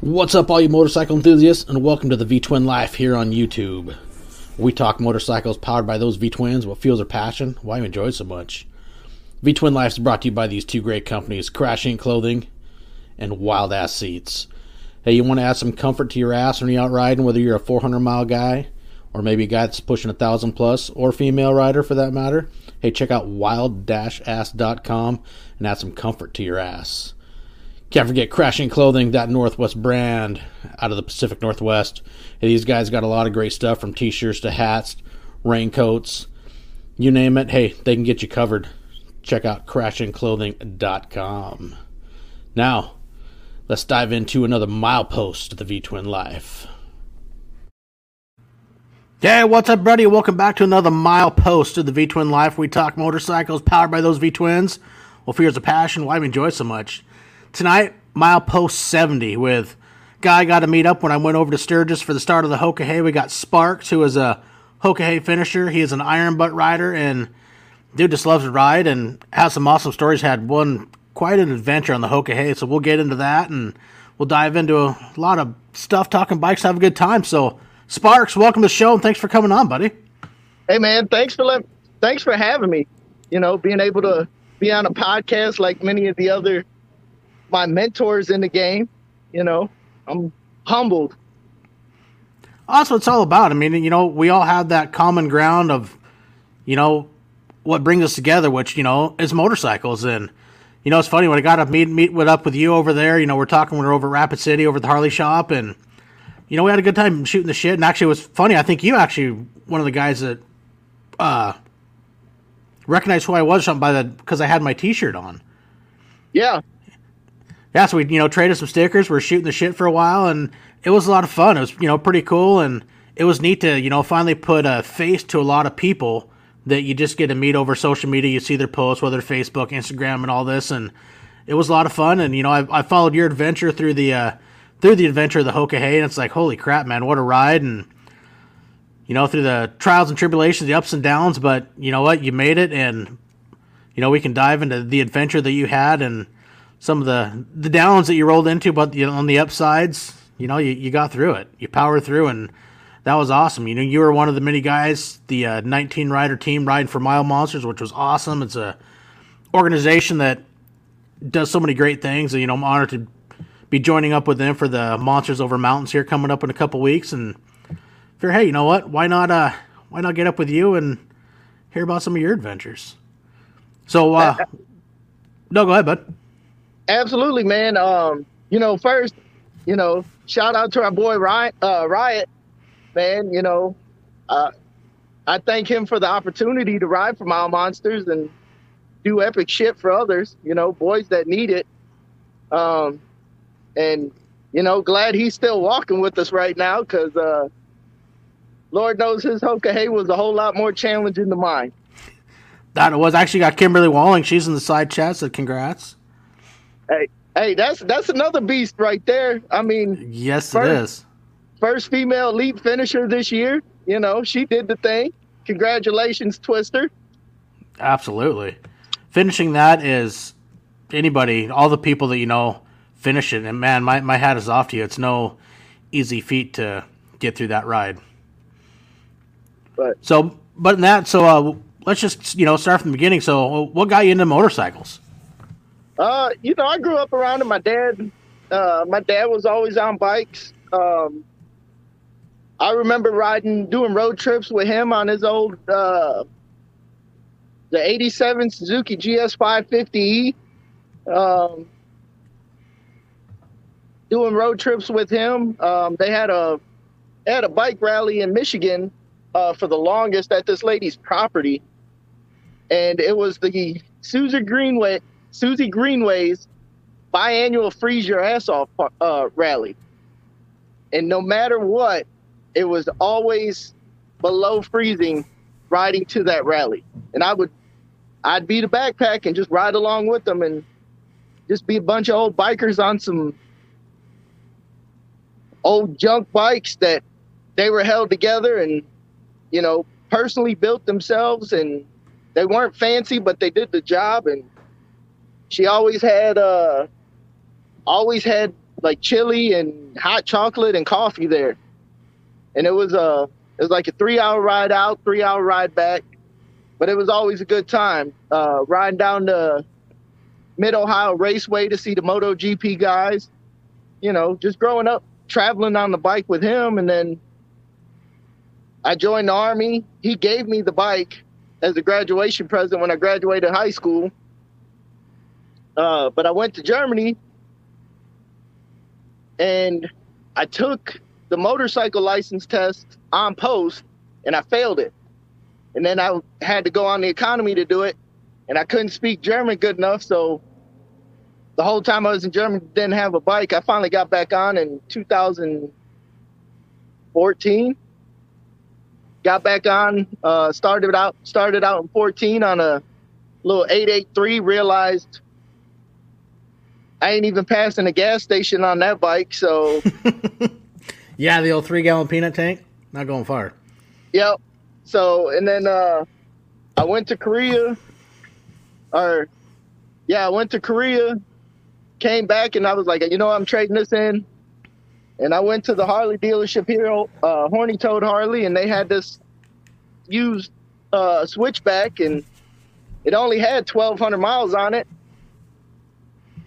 What's up, all you motorcycle enthusiasts, and welcome to the V Twin Life here on YouTube. We talk motorcycles powered by those V Twins, what fuels our passion, why we enjoy it so much. V Twin Life is brought to you by these two great companies, Crash Inc. Clothing and Wild Ass Seats. Hey, you want to add some comfort to your ass when you're out riding, whether you're a 400 mile guy or maybe a guy that's pushing a thousand plus, or female rider for that matter? Hey, check out wild-ass.com and add some comfort to your ass. Can't forget Crash Inc. Clothing, that Northwest brand out of the Pacific Northwest. These guys got a lot of great stuff from t shirts to hats, raincoats, you name it. Hey, they can get you covered. Check out crashinclothing.com. Now, let's dive into another milepost of the V Twin Life. Hey, what's up, buddy? Welcome back to another milepost of the V Twin Life. We talk motorcycles powered by those V Twins. Well, fears a passion. Why we enjoy so much? Tonight, milepost 70 with guy I got to meet up when I went over to Sturgis for the start of the Hoka Hey. We got Sparkz, who is a Hoka Hey finisher. He is an iron butt rider and dude just loves to ride and has some awesome stories. Had one quite an adventure on the Hoka Hey, so we'll get into that and we'll dive into a lot of stuff, talking bikes, have a good time. So, Sparkz, welcome to the show and thanks for coming on, buddy. Hey man, thanks for let, thanks for having me. You know, being able to be on a podcast like many of the other my mentors in the game. You know, I'm humbled. That's what it's all about. I mean, you know, we all have that common ground of, you know, what brings us together, which you know is motorcycles. And you know, it's funny when I got to meet meet with up with you over there. You know, we're talking when we're over at Rapid City over at the Harley shop, and you know, we had a good time shooting the shit. And actually, it was funny. I think you actually one of the guys that uh recognized who I was something by the because I had my T-shirt on. Yeah, yeah, so we you know traded some stickers. We are shooting the shit for a while, and it was a lot of fun. It was you know pretty cool, and it was neat to you know finally put a face to a lot of people that you just get to meet over social media. You see their posts, whether Facebook, Instagram, and all this, and it was a lot of fun. And you know I, I followed your adventure through the uh, through the adventure of the Hoka Hey, and it's like holy crap, man, what a ride! And you know through the trials and tribulations, the ups and downs, but you know what, you made it, and you know we can dive into the adventure that you had and some of the the downs that you rolled into, but you know, on the upsides, you know, you, you got through it. You powered through, and that was awesome. You know, you were one of the many guys, the uh, 19 rider team riding for Mile Monsters, which was awesome. It's a organization that does so many great things, and you know, I'm honored to be joining up with them for the Monsters Over Mountains here coming up in a couple weeks. And figure, hey, you know what? Why not? Uh, why not get up with you and hear about some of your adventures? So, uh, no, go ahead, bud. Absolutely, man. Um, you know, first, you know, shout out to our boy Riot, uh, Riot, man. You know, uh, I thank him for the opportunity to ride for Mile Monsters and do epic shit for others. You know, boys that need it. Um, and you know, glad he's still walking with us right now because uh, Lord knows his Hoka Hey was a whole lot more challenging than mine. That was actually got Kimberly Walling. She's in the side chat. So congrats. Hey, hey, that's that's another beast right there. I mean, yes, first, it is. First female elite finisher this year. You know, she did the thing. Congratulations, Twister. Absolutely. Finishing that is anybody, all the people that you know finish it. And man, my, my hat is off to you. It's no easy feat to get through that ride. But so, but in that, so uh, let's just you know start from the beginning. So, what got you into motorcycles? Uh, you know, I grew up around it. My dad, uh, my dad was always on bikes. Um, I remember riding, doing road trips with him on his old, uh, the 87 Suzuki GS 550E. Um, doing road trips with him. Um, they had a, they had a bike rally in Michigan, uh, for the longest at this lady's property. And it was the Susie Greenway, Susie Greenway's biannual freeze your ass off uh, rally. And no matter what, it was always below freezing riding to that rally. And I would, I'd be the backpack and just ride along with them and just be a bunch of old bikers on some old junk bikes that they were held together and, you know, personally built themselves and they weren't fancy, but they did the job. And she always had uh always had like chili and hot chocolate and coffee there, and it was a it was like a three hour ride out, three hour ride back, but it was always a good time. Uh, riding down the Mid Ohio Raceway to see the MotoGP guys. You know, just growing up traveling on the bike with him, and then I joined the army. He gave me the bike as a graduation present when I graduated high school. Uh, but I went to Germany and I took the motorcycle license test on post and I failed it. And then I had to go on the economy to do it. And I couldn't speak German good enough. So the whole time I was in Germany, didn't have a bike. I finally got back on in 2014. Got back on, uh, started out, started out in 14 on a little 883, realized I ain't even passing a gas station on that bike. So yeah, the old three gallon peanut tank, not going far. Yep. So and then uh, I went to Korea, or yeah, I went to Korea, came back, and I was like, you know, I'm trading this in. And I went to the Harley dealership here, uh, Horny Toad Harley, and they had this used uh, switchback, and it only had 1,200 miles on it.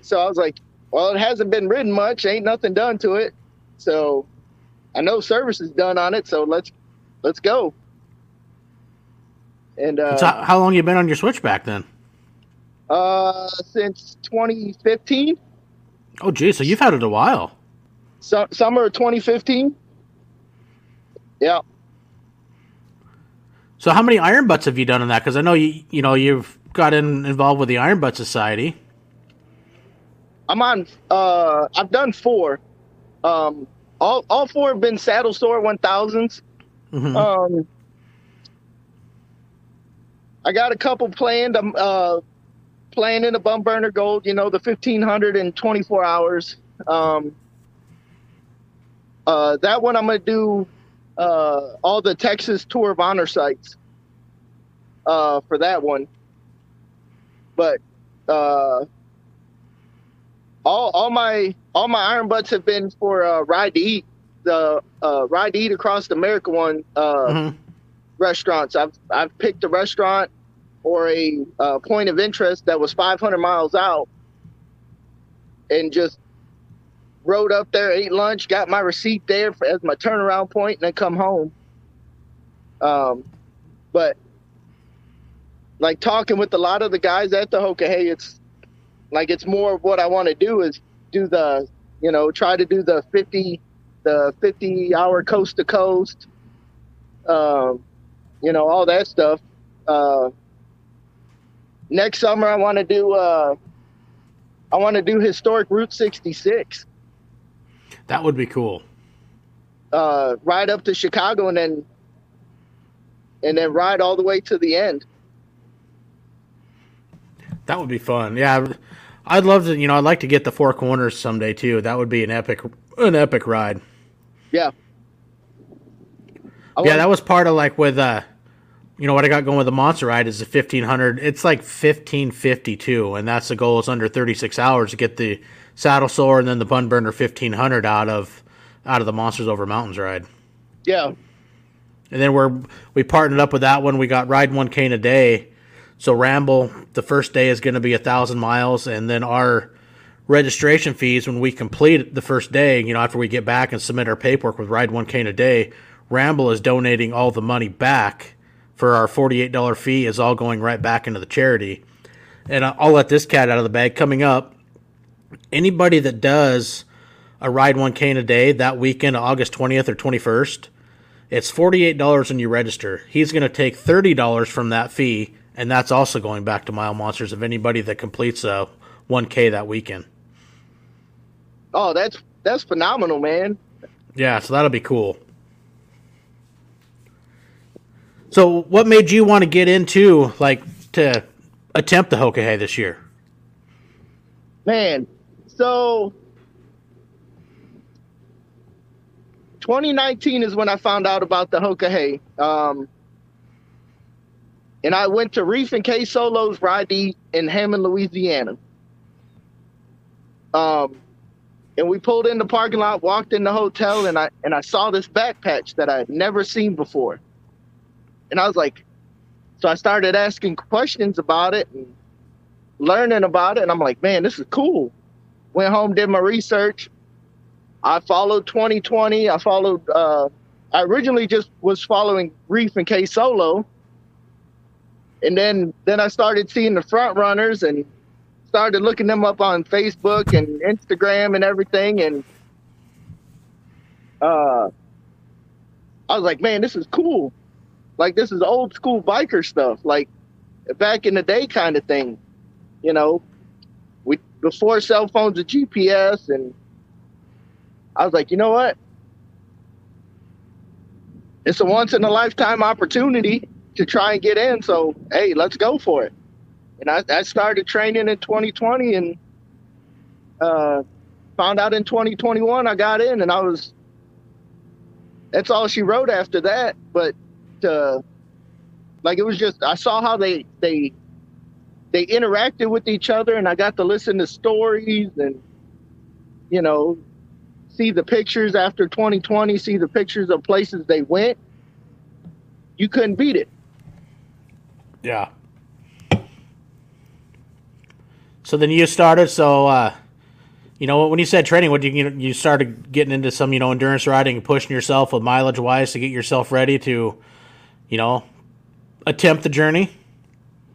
So I was like, well, it hasn't been ridden much. Ain't nothing done to it. So I know service is done on it. So let's let's go. And uh, so how long you been on your switchback then? Uh, since 2015. Oh, geez, so you've had it a while. So, summer of 2015. Yeah. So how many iron butts have you done on that? Because I know you you know you've got in, involved with the Iron Butt Society. I'm on. Uh, I've done four. Um, all all four have been saddle sore one thousands. Mm-hmm. Um, I got a couple planned. I'm uh, playing in the bun burner gold. You know, the fifteen hundred and twenty four hours. Um, uh, that one I'm gonna do uh, all the Texas Tour of Honor sites uh, for that one. But uh, all all my all my iron butts have been for uh, ride to eat the uh, ride to eat across America one uh, mm-hmm. restaurants. I've I've picked a restaurant or a uh, point of interest that was 500 miles out, and just rode up there, ate lunch, got my receipt there for, as my turnaround point, and then come home. Um, but like talking with a lot of the guys at the Hoka, hey, it's like it's more of what I want to do is do the, you know, try to do the 50, the 50 hour coast to coast, um, you know, all that stuff. Uh, next summer, I want to do, uh, I want to do historic Route 66. That would be cool. Uh, ride up to Chicago and then, and then ride all the way to the end. That would be fun. Yeah, I'd love to. You know, I'd like to get the four corners someday too. That would be an epic, an epic ride. Yeah. yeah, that was part of like with uh, you know what I got going with the monster ride is the fifteen hundred. It's like fifteen fifty two, and that's the goal. Is under thirty six hours to get the saddle sore and then the bun burner fifteen hundred out of out of the monsters over mountains ride. Yeah. And then we're we partnered up with that one. We got ride one cane a day so Ramble, the first day is going to be a thousand miles, and then our registration fees when we complete the first day, you know, after we get back and submit our paperwork with Ride One Cane a day, Ramble is donating all the money back for our forty-eight dollar fee is all going right back into the charity. And I'll let this cat out of the bag. Coming up, anybody that does a Ride One Cane a day that weekend, August twentieth or twenty-first, it's forty-eight dollars when you register. He's going to take thirty dollars from that fee and that's also going back to Mile Monsters of anybody that completes a 1K that weekend. Oh, that's that's phenomenal, man. Yeah, so that'll be cool. So, what made you want to get into like to attempt the Hoka Hey this year? Man, so 2019 is when I found out about the Hoka Hey. Um, and I went to Reef and K Solos Ride in Hammond, Louisiana. Um, And we pulled in the parking lot, walked in the hotel, and I and I saw this back patch that I had never seen before. And I was like, so I started asking questions about it and learning about it, and I'm like, man, this is cool. Went home, did my research. I followed 2020. I followed. Uh, I originally just was following Reef and K Solo, and then then I started seeing the front runners and started looking them up on Facebook and Instagram and everything, and uh, I was like, man, this is cool. Like this is old school biker stuff, like back in the day kind of thing. You know, we before cell phones and GPS, and I was like, you know what? It's a once in a lifetime opportunity to try and get in. So hey, let's go for it. And I, I started training in 2020 and uh, found out in 2021 I got in, and I was. That's all she wrote after that. But uh, like it was just I saw how they they they interacted with each other, and I got to listen to stories and you know see the pictures after 2020, see the pictures of places they went. You couldn't beat it. Yeah. So then you started. So uh, you know when you said training, what you you, know, you started getting into some you know endurance riding and pushing yourself with mileage wise to get yourself ready to, you know, attempt the journey.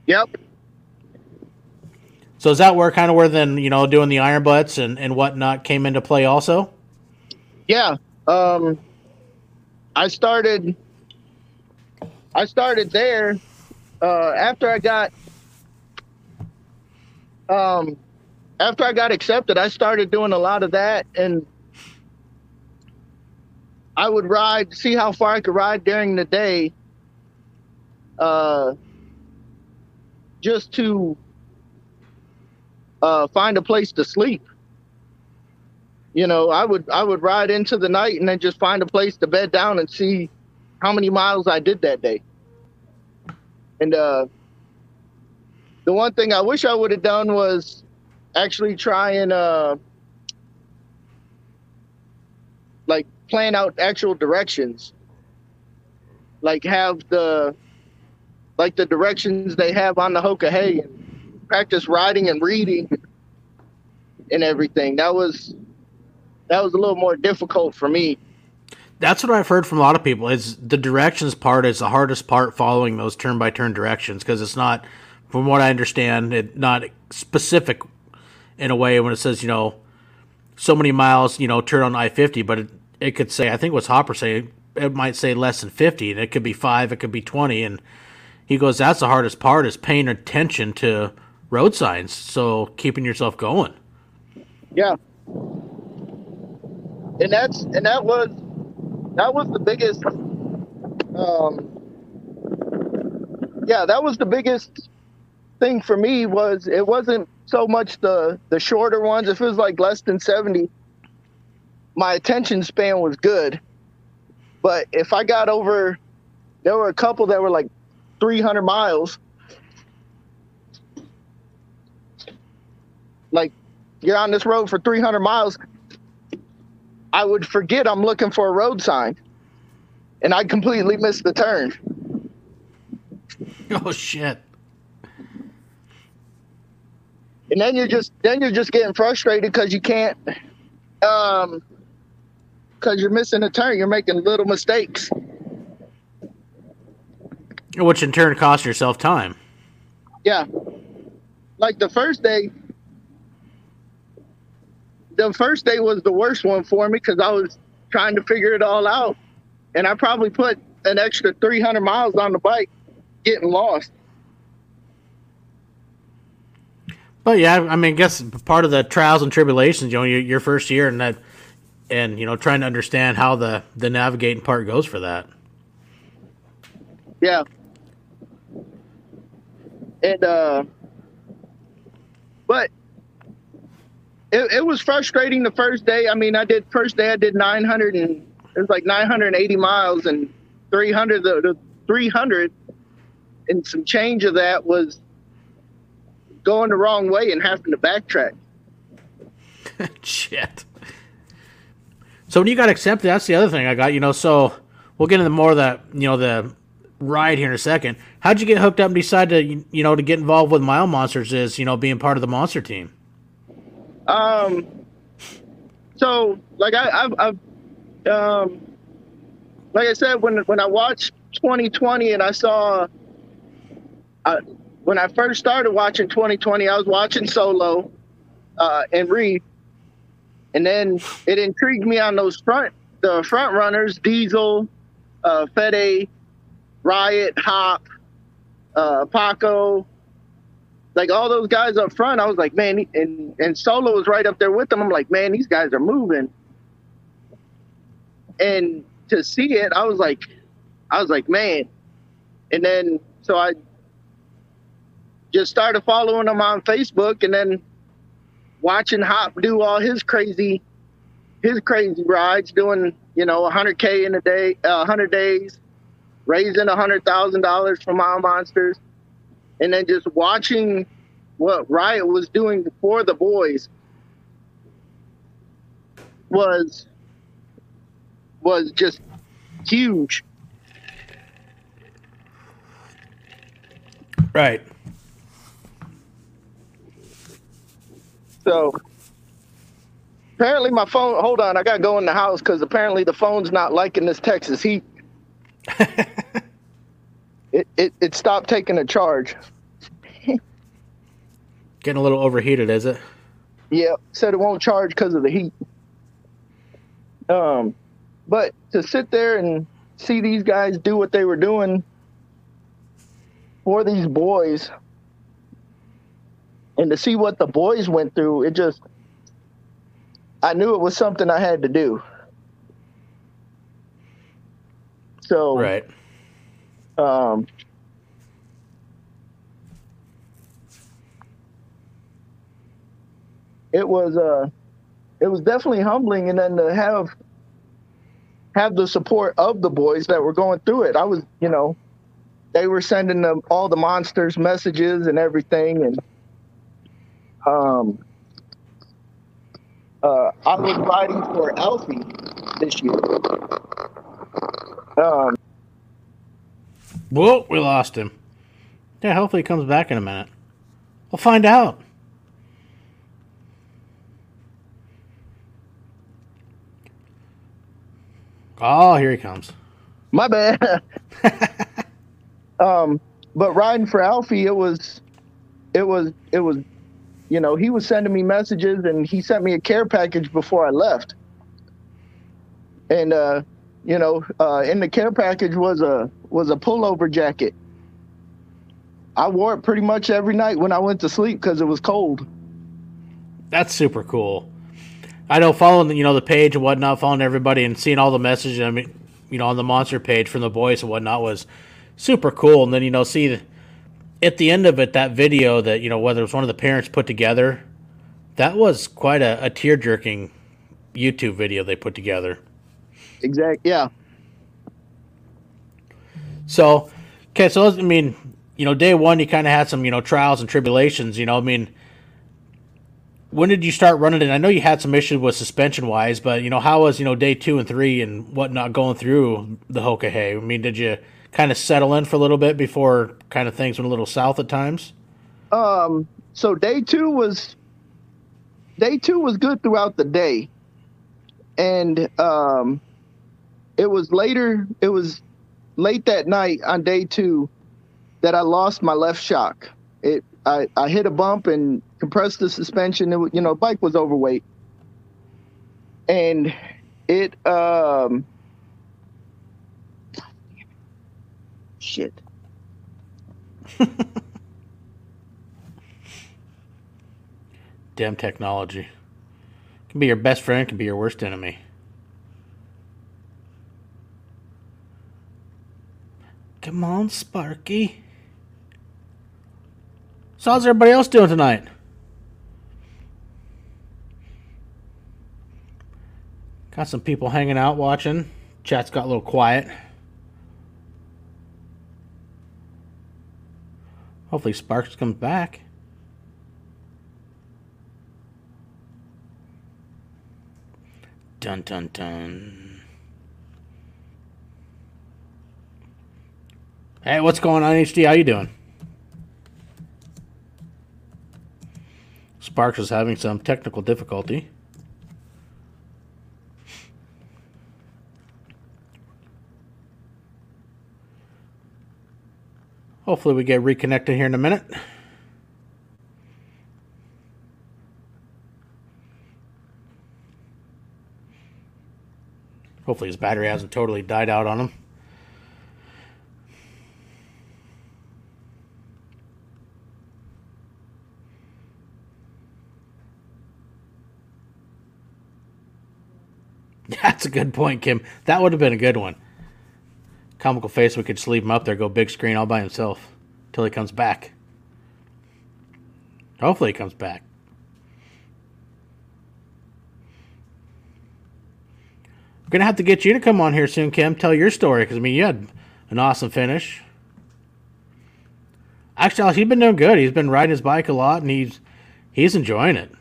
Yep. So is that where kind of where then you know doing the iron butts and and whatnot came into play also? Yeah. Um, I started. I started there uh, after I got. Um, after I got accepted, I started doing a lot of that, and I would ride, see how far I could ride during the day, uh, just to uh, find a place to sleep. You know, I would I would ride into the night and then just find a place to bed down and see how many miles I did that day. And uh, the one thing I wish I would have done was actually try and uh, like plan out actual directions. Like have the like the directions they have on the Hoka Hey and practice riding and reading and everything. That was that was a little more difficult for me. That's what I've heard from a lot of people. Is the directions part is the hardest part following those turn by turn directions because it's not, from what I understand, it not specific in a way when it says you know, so many miles you know turn on I fifty, but it, it could say I think what's Hopper saying it might say less than fifty, and it could be five, it could be twenty, and he goes that's the hardest part is paying attention to road signs, so keeping yourself going. Yeah, and that's and that was that was the biggest um yeah that was the biggest thing for me was it wasn't so much the the shorter ones. If it was like less than 70 my attention span was good. But if i got over there were a couple that were like 300 miles. Like you're on this road for 300 miles I would forget I'm looking for a road sign, and I completely miss the turn. Oh shit! And then you're just then you're just getting frustrated because you can't, um, because you're missing a turn. You're making little mistakes, which in turn costs yourself time. Yeah, like the first day, the first day was the worst one for me because I was trying to figure it all out, and I probably put an extra 300 miles on the bike, getting lost. But yeah, I mean, I guess part of the trials and tribulations, you know, your, your first year and that, and you know, trying to understand how the the navigating part goes for that. Yeah. And uh, but it, it was frustrating the first day. I mean, I did first day I did 900 and it was like 980 miles and 300 the, the 300 and some change of that was going the wrong way and having to backtrack. Shit. So when you got accepted, that's the other thing I got. You know, so we'll get into more of the you know the ride here in a second. How'd you get hooked up and decide to you know to get involved with Mile Monsters? Is you know being part of the monster team? Um. So like I, I've, I've um, like I said when when I watched 2020 and I saw, uh, when I first started watching 2020, I was watching Solo, uh, and Reed, and then it intrigued me on those front the front runners, Diesel, uh, Fede, Riot, Hop, uh, Paco, like all those guys up front. I was like, man, and and Solo was right up there with them. I'm like, man, these guys are moving. And to see it, I was like, I was like, man. And then so I just started following them on Facebook, and then watching Hop do all his crazy, his crazy rides, doing you know 100k in a day, uh, 100 days, raising hundred thousand dollars for Mile Monsters, and then just watching what Riot was doing for the boys was was just huge. Right. So apparently my phone. Hold on, I gotta go in the house because apparently the phone's not liking this Texas heat. it, it it stopped taking a charge. Getting a little overheated, is it? Yeah, said it won't charge because of the heat. Um, but to sit there and see these guys do what they were doing for these boys and to see what the boys went through, it just, I knew it was something I had to do. So, right. Um, it was, uh, it was definitely humbling. And then to have, have the support of the boys that were going through it. I was, you know, they were sending them all the monsters messages and everything. And, um, uh, I was riding for Alfie this year. Um, Whoa, we lost him. Yeah, hopefully he comes back in a minute. We'll find out. Oh, here he comes. My bad. um, but riding for Alfie, it was, it was, it was you know, he was sending me messages and he sent me a care package before I left. And uh, you know, uh, in the care package was a was a pullover jacket. I wore it pretty much every night when I went to sleep because it was cold. That's super cool. I know following you know the page and whatnot, following everybody and seeing all the messages. I mean, you know, on the monster page from the boys and whatnot was super cool. And then you know, see the at the end of it, that video that you know whether it was one of the parents put together, that was quite a, a tear jerking YouTube video they put together. Exactly. Yeah. So, okay, so I mean, you know, day one you kind of had some you know trials and tribulations. You know, I mean, when did you start running it? I know you had some issues with suspension wise, but you know, how was you know day two and three and whatnot going through the Hoka Hey? I mean, did you kind of settle in for a little bit before kind of things went a little south at times? Um, so day two was day two was good throughout the day, and um, it was later. It was late that night on day two that I lost my left shock. It I, I hit a bump and compressed the suspension. It, you know, bike was overweight, and it um shit. Damn technology. Can be your best friend, can be your worst enemy. Come on, Sparky. So how's everybody else doing tonight? Got some people hanging out watching. Chat's got a little quiet. Hopefully Sparkz comes back. Dun dun dun. Hey, what's going on, HD? How you doing? Sparkz is having some technical difficulty. Hopefully we get reconnected here in a minute. Hopefully his battery hasn't totally died out on him. That's a good point, Kim. That would have been a good one. Comical face, we could just leave him up there, go big screen all by himself till he comes back. Hopefully, he comes back. We're gonna have to get you to come on here soon, Kim. Tell your story because I mean, you had an awesome finish. Actually, he's been doing good. He's been riding his bike a lot, and he's he's enjoying it.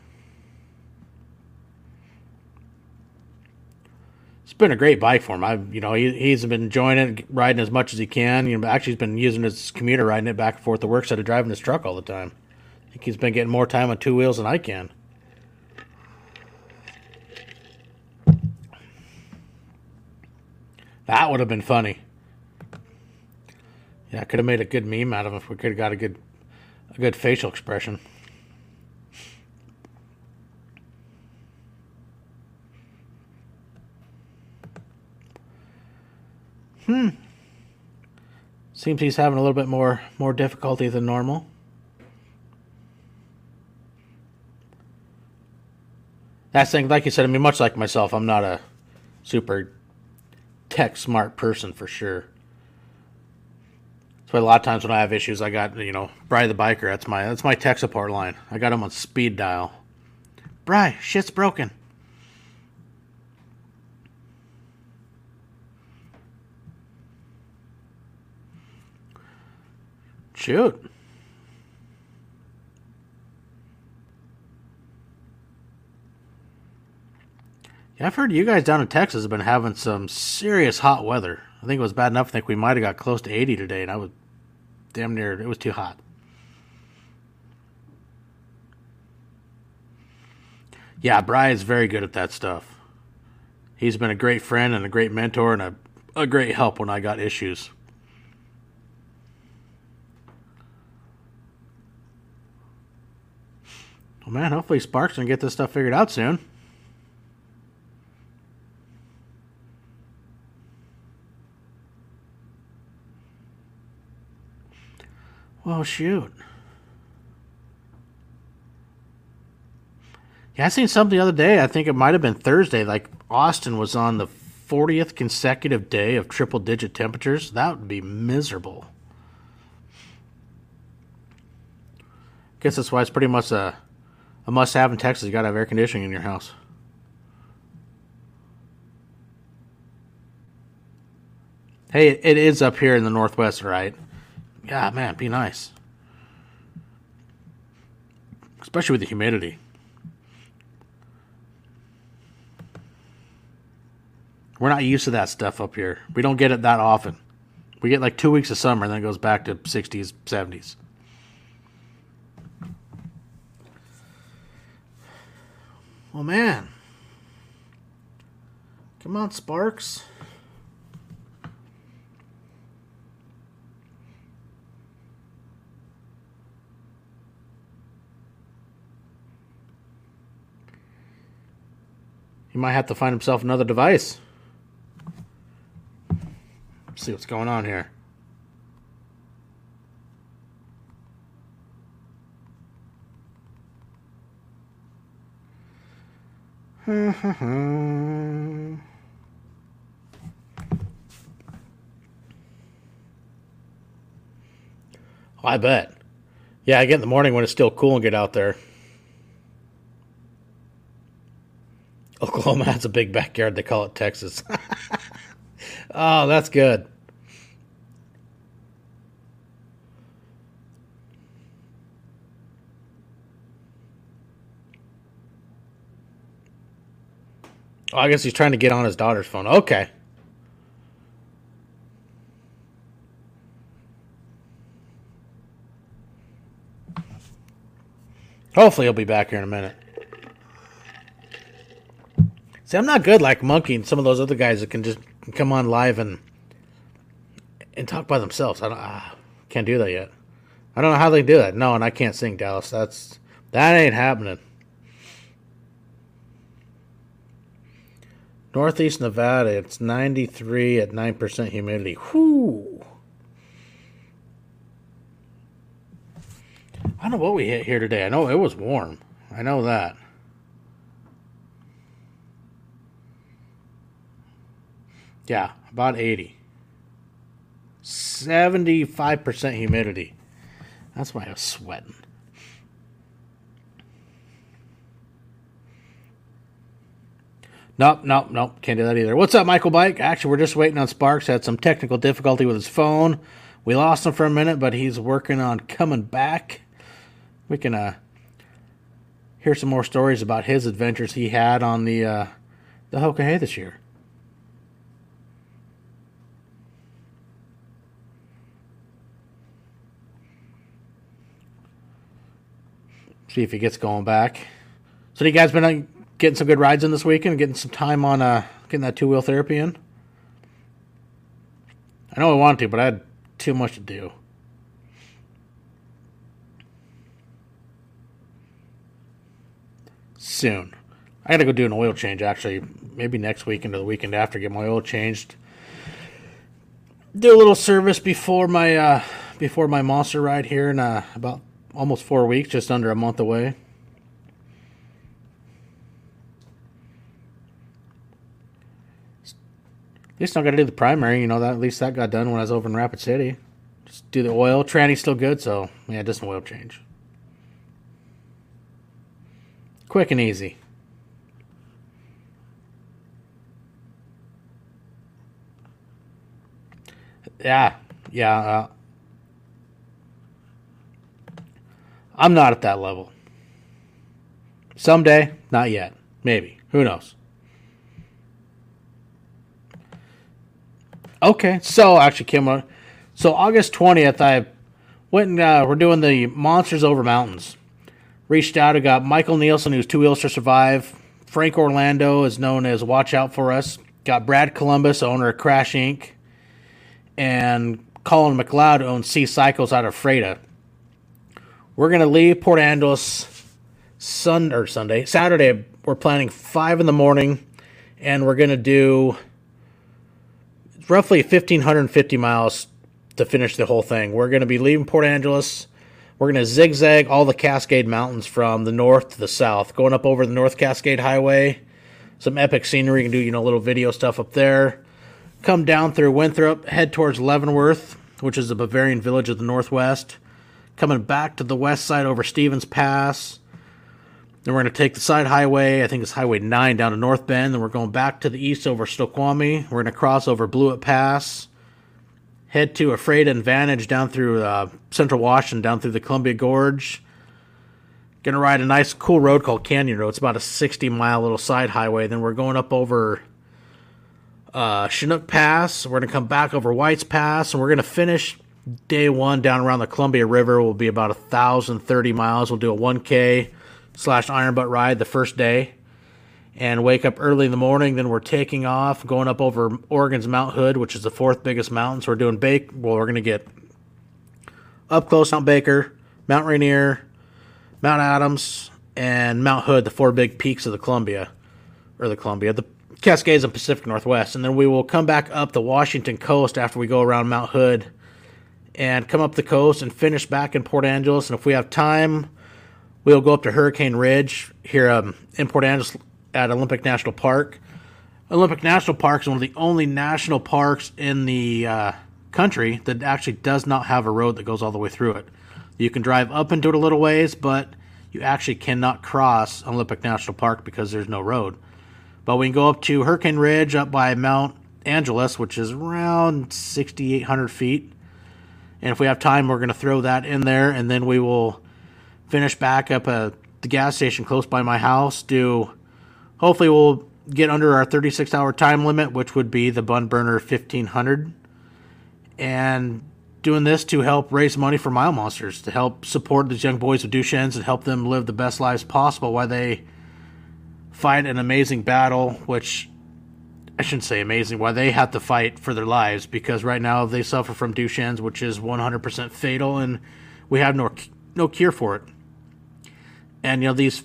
Been a great bike for him. I, you know, he, he's been enjoying it, riding as much as he can. You know, actually, he's been using his commuter, riding it back and forth to work instead of driving his truck all the time. I think he's been getting more time on two wheels than I can. That would have been funny. Yeah, I could have made a good meme out of him if we could have got a good a good facial expression. Hmm. Seems he's having a little bit more more difficulty than normal. That's thing, like you said. I mean, much like myself, I'm not a super tech smart person for sure. That's why a lot of times when I have issues, I got you know Bry the biker. That's my that's my tech support line. I got him on speed dial. Bry, shit's broken. Shoot. Yeah, I've heard you guys down in Texas have been having some serious hot weather. I think it was bad enough. I think we might have got close to 80 today, and I was damn near, it was too hot. Yeah, Brian's very good at that stuff. He's been a great friend and a great mentor and a, a great help when I got issues. Well, man, hopefully Sparkz can get this stuff figured out soon. Well, shoot. Yeah, I seen something the other day. I think it might have been Thursday. Like Austin was on the 40th consecutive day of triple digit temperatures. That would be miserable. Guess that's why it's pretty much a, a must have in Texas. You got to have air conditioning in your house. Hey, it is up here in the Northwest, right? Yeah, man, be nice. Especially with the humidity. We're not used to that stuff up here. We don't get it that often. We get like two weeks of summer and then it goes back to 60s, 70s. Well, man. Come on, Sparkz. He might have to find himself another device. Let's see what's going on here. I bet. Yeah, I get in the morning when it's still cool and get out there. Oklahoma has a big backyard. They call it Texas. oh, that's good. Oh, I guess he's trying to get on his daughter's phone. Okay. Hopefully he'll be back here in a minute. See, I'm not good like Monkey and some of those other guys that can just come on live and and talk by themselves. I don't, uh, can't do that yet. I don't know how they do that. No, and I can't sing Dallas. That's that ain't happening. Northeast Nevada, it's 93 at 9% humidity. Whoo. I don't know what we hit here today. I know it was warm. I know that. Yeah, about 80. 75% humidity. That's why I was sweating. Nope, nope, nope. Can't do that either. What's up, Michael Bike? Actually, we're just waiting on Sparkz. Had some technical difficulty with his phone. We lost him for a minute, but he's working on coming back. We can uh, hear some more stories about his adventures he had on the uh, the Hoka Hey this year. See if he gets going back. So, you guys been getting some good rides in this weekend, getting some time on uh, getting that two wheel therapy in? I know I wanted to, but I had too much to do. Soon. I got to go do an oil change actually, maybe next weekend or the weekend after, get my oil changed. Do a little service before my uh, before my monster ride here in uh, about almost four weeks, just under a month away. Least I got to do the primary. You know that at least that got done when I was over in Rapid City. Just do the oil. Tranny's still good, so yeah, just an oil change. Quick and easy. Yeah, yeah. Uh, I'm not at that level. Someday, not yet. Maybe. Who knows? Okay, so actually, Kim, so August 20th, I went and uh, we're doing the Monsters Over Mountains. Reached out, I got Michael Nielsen, who's Two Wheels to Survive. Frank Orlando is known as Watch Out For Us. Got Brad Columbus, owner of Crash Inc. And Colin McLeod, owns Sea Cycles out of Freda. We're going to leave Port Angeles Sun or Sunday, Saturday. We're planning five in the morning, and we're going to do roughly 1,550 miles to finish the whole thing. We're going to be leaving Port Angeles. We're going to zigzag all the Cascade Mountains from the north to the south, going up over the North Cascade Highway. Some epic scenery. You can do, you know, little video stuff up there. Come down through Winthrop, head towards Leavenworth, which is a Bavarian village of the northwest. Coming back to the west side over Stevens Pass. Then we're going to take the side highway, I think it's Highway 9 down to North Bend. Then we're going back to the east over Snoqualmie. We're going to cross over Blewett Pass, head to Ephrata and Vantage down through uh, Central Washington, down through the Columbia Gorge. Going to ride a nice, cool road called Canyon Road. It's about a 60 mile little side highway. Then we're going up over uh, Chinook Pass. We're going to come back over White's Pass, and we're going to finish day one down around the Columbia River. Will be about a thousand thirty miles. We'll do a 1K slash iron butt ride the first day and wake up early in the morning. Then we're taking off, going up over Oregon's Mount Hood, which is the fourth biggest mountain. So we're doing Bake. Well, we're going to get up close Mount Baker, Mount Rainier, Mount Adams, and Mount Hood, the four big peaks of the Columbia, or the Columbia, the Cascades and Pacific Northwest. And then we will come back up the Washington coast after we go around Mount Hood and come up the coast and finish back in Port Angeles. And if we have time, We'll go up to Hurricane Ridge here um, in Port Angeles at Olympic National Park. Olympic National Park is one of the only national parks in the uh, country that actually does not have a road that goes all the way through it. You can drive up into it a little ways, but you actually cannot cross Olympic National Park because there's no road. But we can go up to Hurricane Ridge up by Mount Angeles, which is around 6,800 feet. And if we have time, we're going to throw that in there, and then we will finish back up at the gas station close by my house. Do hopefully we'll get under our 36 hour time limit, which would be the Bun Burner 1500. And doing this to help raise money for Mile Monsters, to help support these young boys with Duchenne's and help them live the best lives possible while they fight an amazing battle, which I shouldn't say amazing, why they have to fight for their lives because right now they suffer from Duchenne's, which is 100% fatal, and we have no no cure for it. And you know these,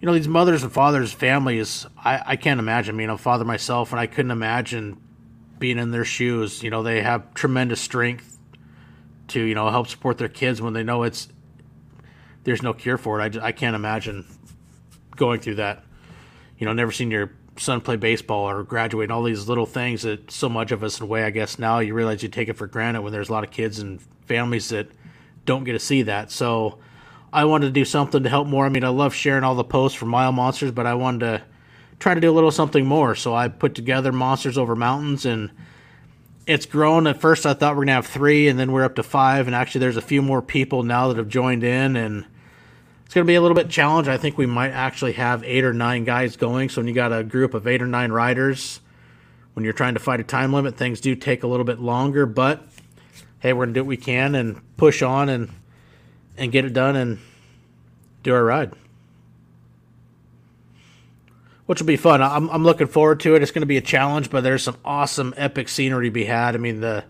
you know these mothers and fathers, families. I I can't imagine. being a father myself, and I couldn't imagine being in their shoes. You know they have tremendous strength to you know help support their kids when they know it's there's no cure for it. I, I can't imagine going through that. You know, never seen your son play baseball or graduate and all these little things that so much of us in a way I guess now you realize you take it for granted when there's a lot of kids and families that don't get to see that. So I wanted to do something to help more. I mean, I love sharing all the posts for Mile Monsters, but I wanted to try to do a little something more. So I put together Monsters Over Mountains and it's grown. At first I thought we are gonna have three and then we're up to five and actually there's a few more people now that have joined in and it's to be a little bit challenge. I think we might actually have eight or nine guys going. So when you got a group of eight or nine riders, when you're trying to fight a time limit, things do take a little bit longer. But hey, we're to do what we can and push on and and get it done and do our ride, which will be fun. I'm I'm looking forward to it. It's going to be a challenge, but there's some awesome epic scenery to be had. I mean the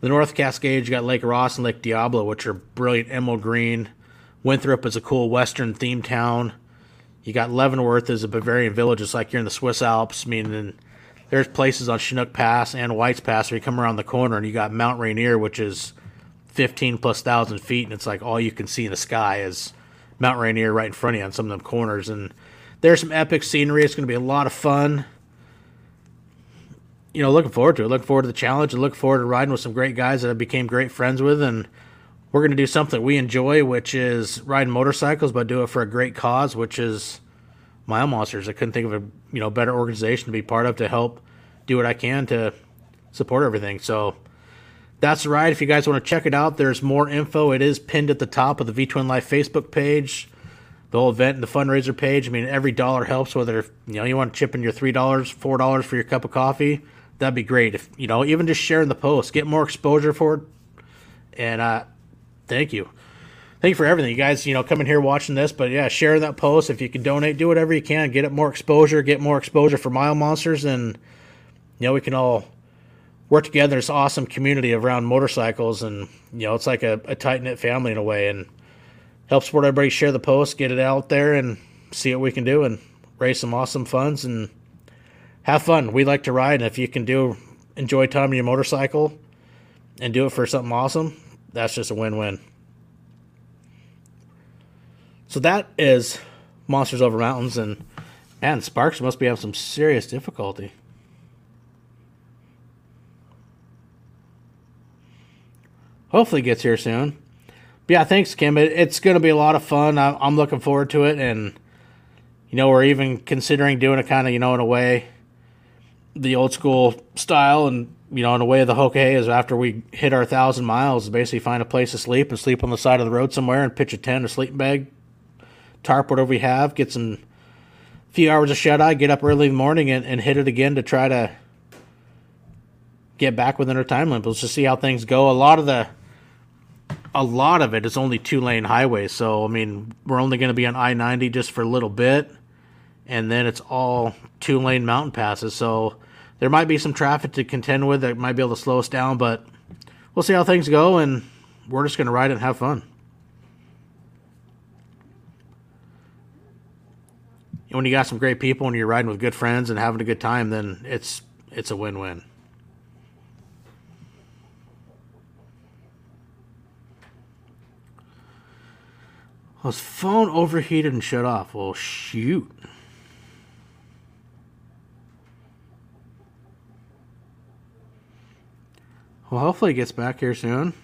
the North Cascades, you got Lake Ross and Lake Diablo, which are brilliant emerald green Winthrop is a cool Western themed town. You got Leavenworth is a Bavarian village. It's like you're in the Swiss Alps. I mean, there's places on Chinook Pass and White's Pass where you come around the corner and you got Mount Rainier, which is 15 plus thousand feet, and it's like all you can see in the sky is Mount Rainier right in front of you on some of them corners. And there's some epic scenery. It's going to be a lot of fun. You know, looking forward to it. Looking forward to the challenge and looking forward to riding with some great guys that I became great friends with and we're going to do something we enjoy, which is riding motorcycles, but do it for a great cause, which is Mile Monsters. I couldn't think of a you know better organization to be part of to help do what I can to support everything. So that's right. If you guys want to check it out, there's more info. It is pinned at the top of the V Twin Life Facebook page, the whole event and the fundraiser page. I mean, every dollar helps. Whether you know you want to chip in your three dollars, four dollars for your cup of coffee, that'd be great. If you know, even just sharing the post, get more exposure for it. And uh, thank you. Thank you for everything. You guys, you know, coming here watching this, but yeah, share that post. If you can donate, do whatever you can. Get it more exposure, get more exposure for Mile Monsters, and, you know, we can all work together. This awesome community around motorcycles, and, you know, it's like a, a tight knit family in a way, and help support everybody, share the post, get it out there, and see what we can do, and raise some awesome funds, and have fun. We like to ride, and if you can do, enjoy time on your motorcycle and do it for something awesome, that's just a win-win. So that is Monsters Over Mountains, and and Sparkz must be having some serious difficulty. Hopefully, gets here soon. But yeah, thanks, Kim. It, it's going to be a lot of fun. I, I'm looking forward to it, and you know, we're even considering doing it kind of, you know, in a way, the old school style, and you know, in a way, the hoke is after we hit our thousand miles, basically find a place to sleep and sleep on the side of the road somewhere and pitch a tent, a sleeping bag, tarp, whatever we have, get some few hours of shut eye, get up early in the morning and, and hit it again to try to get back within our time limit. Let's just see how things go. A lot of the a lot of it is only two lane highways, so I mean we're only going to be on I ninety just for a little bit, and then it's all two lane mountain passes. So there might be some traffic to contend with that might be able to slow us down, but we'll see how things go, and we're just going to ride and have fun. When you got some great people and you're riding with good friends and having a good time, then it's it's a win-win. Was phone overheated and shut off? Well, shoot. Well, hopefully he gets back here soon.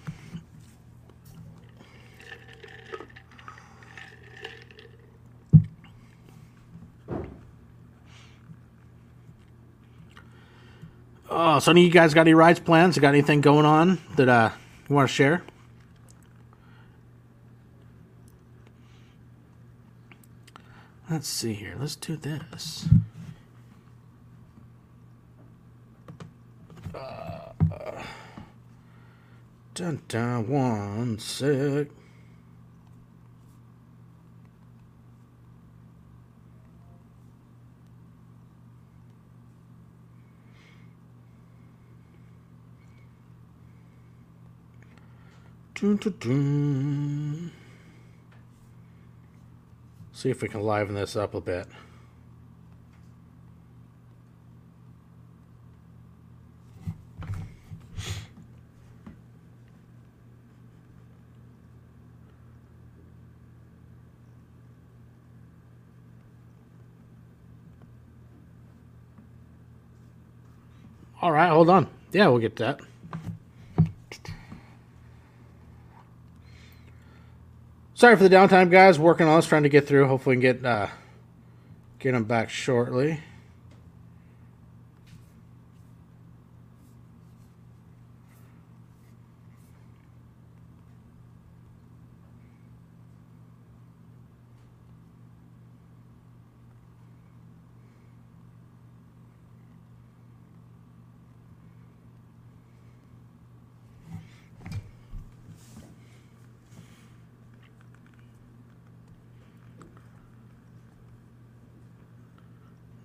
Oh, so any of you guys got any rides plans? Got anything going on that uh, you want to share? Let's see here. Let's do this. Dun dun one sec. Dun, dun, dun. See if we can liven this up a bit. All right, hold on. Yeah, we'll get that. Sorry for the downtime, guys. Working on this, trying to get through. Hopefully, we can get uh, get them back shortly.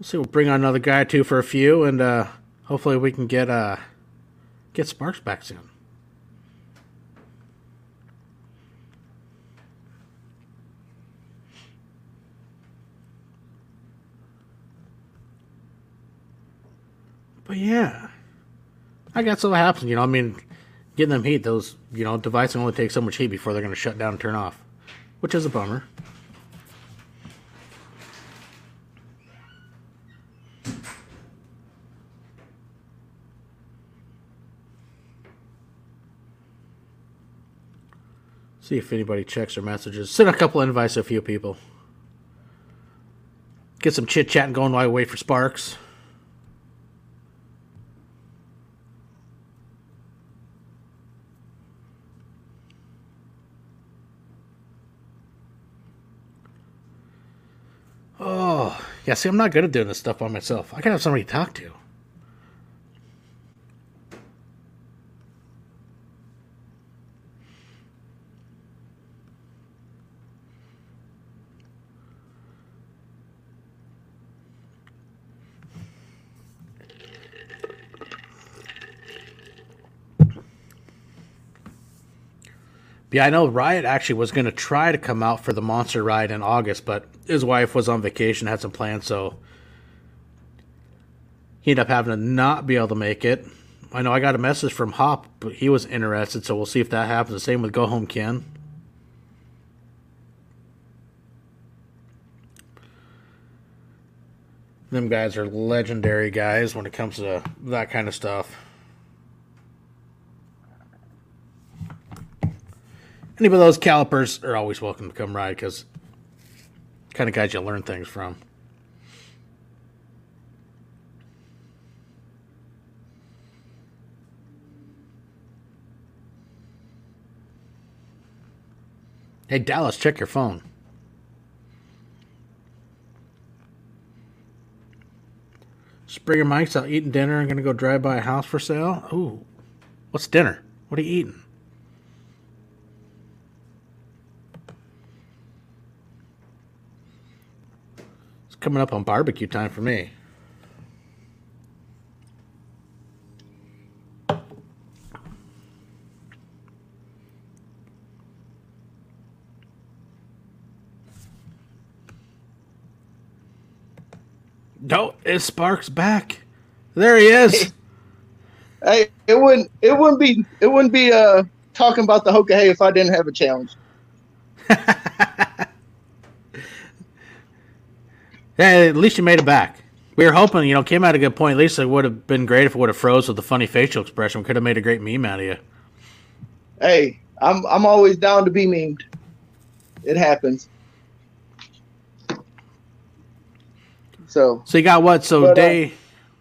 See. We'll bring on another guy or two for a few, and uh, hopefully we can get uh, get Sparkz back soon. But yeah, I guess what happens. You know, I mean, getting them heat, those you know devices only take so much heat before they're going to shut down and turn off, which is a bummer. See if anybody checks their messages. Send a couple invites to a few people. Get some chit chatting going while I wait for Sparkz. Oh, yeah, see, I'm not good at doing this stuff by myself. I gotta have somebody to talk to. Yeah, I know Riot actually was going to try to come out for the monster ride in August, but his wife was on vacation, had some plans, so he ended up having to not be able to make it. I know I got a message from Hop, but he was interested, so we'll see if that happens. The same with Go Home Ken. Them guys are legendary guys when it comes to that kind of stuff. Any of those calipers are always welcome to come ride because kind of guys you learn things from. Hey Dallas, check your phone. Springer Mike's out eating dinner. I'm gonna go drive by a house for sale. Ooh, what's dinner? What are you eating? Coming up on barbecue time for me. No, it Sparkz back. There he is. Hey, it wouldn't it wouldn't be it wouldn't be uh talking about the Hoka Hey if I didn't have a challenge. Yeah, at least you made it back. We were hoping, you know, came at a good point. At least it would have been great if it would have froze with a funny facial expression. We could have made a great meme out of you. Hey, I'm I'm always down to be memed. It happens. So So you got what? So but, uh, day uh,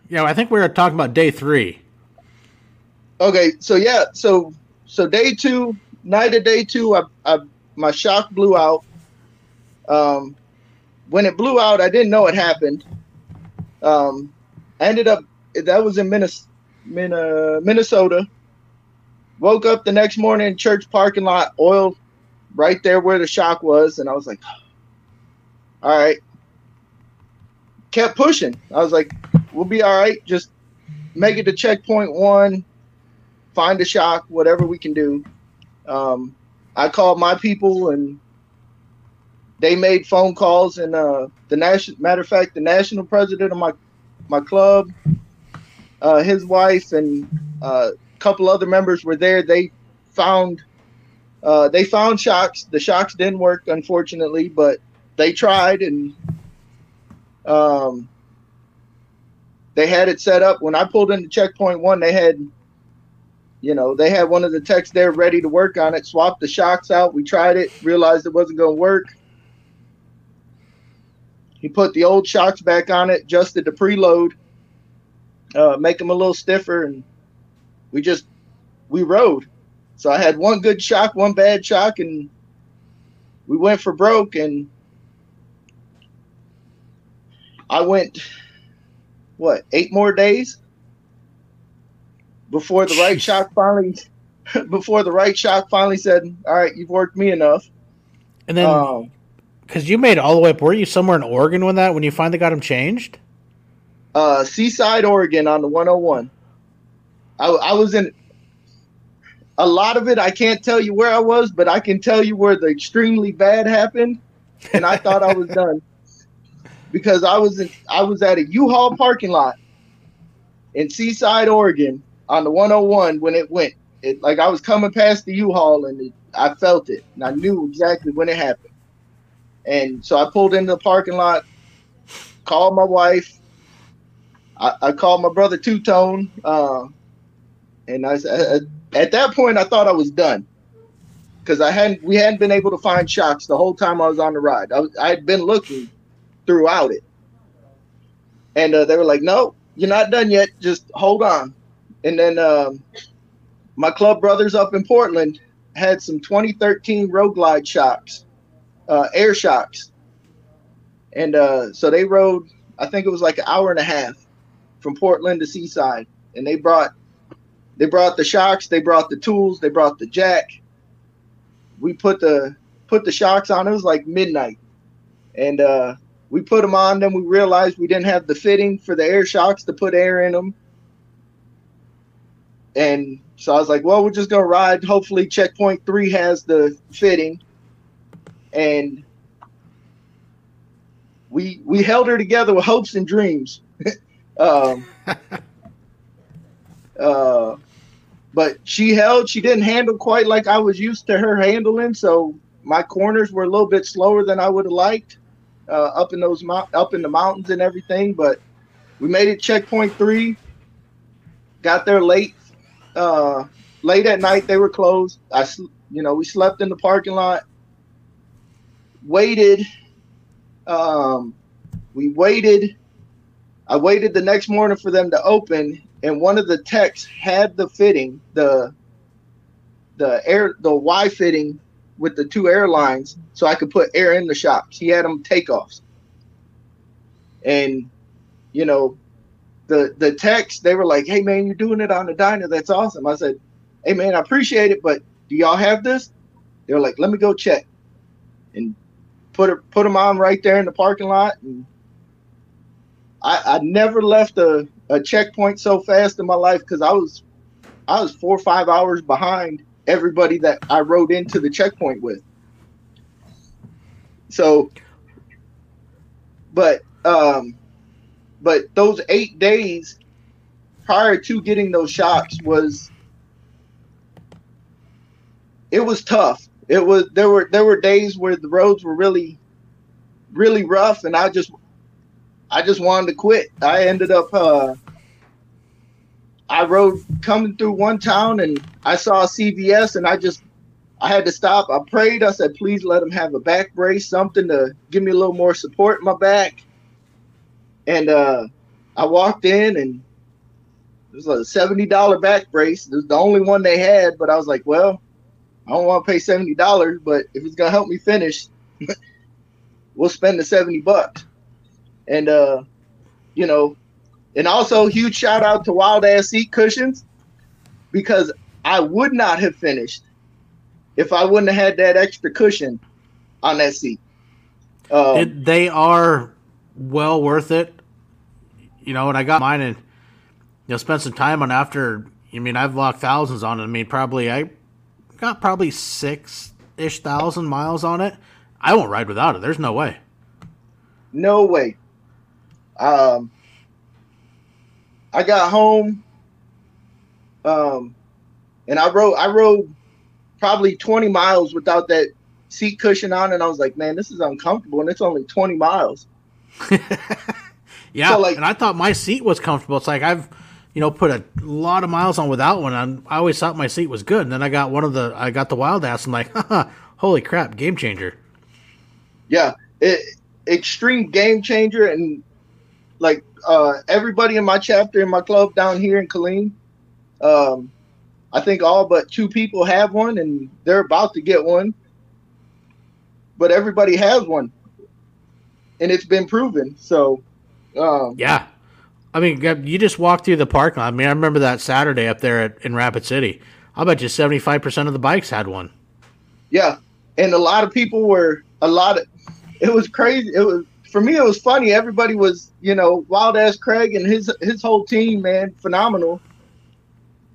Yeah, I think we were talking about day three. Okay, so yeah, so so day two, night of day two, I, I my shock blew out. Um when it blew out, I didn't know it happened. Um, I ended up that was in Minnesota. Minnesota. Woke up the next morning, church parking lot, oil right there where the shock was, and I was like, all right. Kept pushing. I was like, we'll be all right. Just make it to checkpoint one, find a shock, whatever we can do. Um, I called my people and they made phone calls and uh, the national matter of fact the national president of my my club uh, his wife and uh, a couple other members were there. They found uh, they found shocks. The shocks didn't work unfortunately but they tried and um, they had it set up. When i pulled into checkpoint one they had you know they had one of the techs there ready to work on it swapped the shocks out. We tried it realized it wasn't going to work he put the old shocks back on it, adjusted the preload, uh, make them a little stiffer, and we just we rode. So I had one good shock, one bad shock, and we went for broke. And I went what eight more days before the right shock finally before the right shock finally said, "All right, you've worked me enough." And then um, because you made all the way up. Were you somewhere in Oregon when that when you finally got them changed? Uh, Seaside, Oregon, on the 101. I, I was in a lot of it. I can't tell you where I was, but I can tell you where the extremely bad happened, and I thought I was done because I was in, I was at a U-Haul parking lot in Seaside, Oregon, on the 101 when it went. It like I was coming past the U-Haul and it, I felt it, and I knew exactly when it happened. And so I pulled into the parking lot, called my wife. I, I called my brother Two Tone, uh, and I at that point I thought I was done because I hadn't we hadn't been able to find shocks the whole time I was on the ride. I, I had been looking throughout it, and uh, they were like, "No, you're not done yet. Just hold on." And then um, my club brothers up in Portland had some 2013 Road Glide shocks uh, air shocks. And uh, so they rode, I think it was like an hour and a half from Portland to Seaside. And they brought they brought the shocks, they brought the tools, they brought the jack. We put the put the shocks on. It was like midnight. And uh, we put them on, then we realized we didn't have the fitting for the air shocks to put air in them. And so I was like, well, we're just gonna ride. Hopefully, checkpoint three has the fitting and we we held her together with hopes and dreams. um, uh, but she held. She didn't handle quite like I was used to her handling. So my corners were a little bit slower than I would have liked uh, up in those up in the mountains and everything. But we made it checkpoint three. Got there late. Uh, late at night, they were closed. I, you know, we slept in the parking lot waited. Um, we waited. I waited the next morning for them to open, and one of the techs had the fitting, the the air, the Y fitting with the two airlines, so I could put air in the shops. He had them takeoffs, and you know, the the techs they were like, "Hey man, you're doing it on the Dyna. That's awesome." I said, "Hey man, I appreciate it, but do y'all have this?" They were like, "Let me go check." And put it, put them on right there in the parking lot. And I, I never left a, a checkpoint so fast in my life because I was I was four or five hours behind everybody that I rode into the checkpoint with. So, but um, but those eight days prior to getting those shots was it was tough it was there were there were days where the roads were really really rough and I just I just wanted to quit. I ended up uh I rode coming through one town and I saw CVS and I just I had to stop. I prayed. I said, please let him have a back brace, something to give me a little more support in my back. And uh, I walked in and it was a $70 back brace. It was the only one they had, but I was like, well, I don't want to pay seventy dollars, but if it's gonna help me finish, we'll spend the seventy bucks. And uh, you know, and also huge shout out to Wild Ass Seat Cushions because I would not have finished if I wouldn't have had that extra cushion on that seat. Um, it, they are well worth it, you know. And I got mine and you know spent some time on after. I mean, I've locked thousands on it. I mean, probably I got probably six ish thousand miles on it. I won't ride without it. There's no way. No way. Um, I got home. Um, and I rode. I rode probably 20 miles without that seat cushion on, and I was like, man, this is uncomfortable, and it's only 20 miles. yeah, so like, and I thought my seat was comfortable. It's like I've, you know, put a lot of miles on without one. And I always thought my seat was good, and then I got one of the, I got the wild ass, and like, holy crap, game changer. Yeah, it, extreme game changer, and like uh, everybody in my chapter in my club down here in Killeen, um, I think all but two people have one, and they're about to get one but everybody has one, and it's been proven. So, um, yeah, I mean, you just walk through the lot. I mean, I remember that Saturday up there at, in Rapid City. I bet you seventy five percent of the bikes had one. Yeah, and a lot of people were a lot of. It was crazy. It was for me. It was funny. Everybody was, you know, wild ass Craig and his his whole team, man, phenomenal.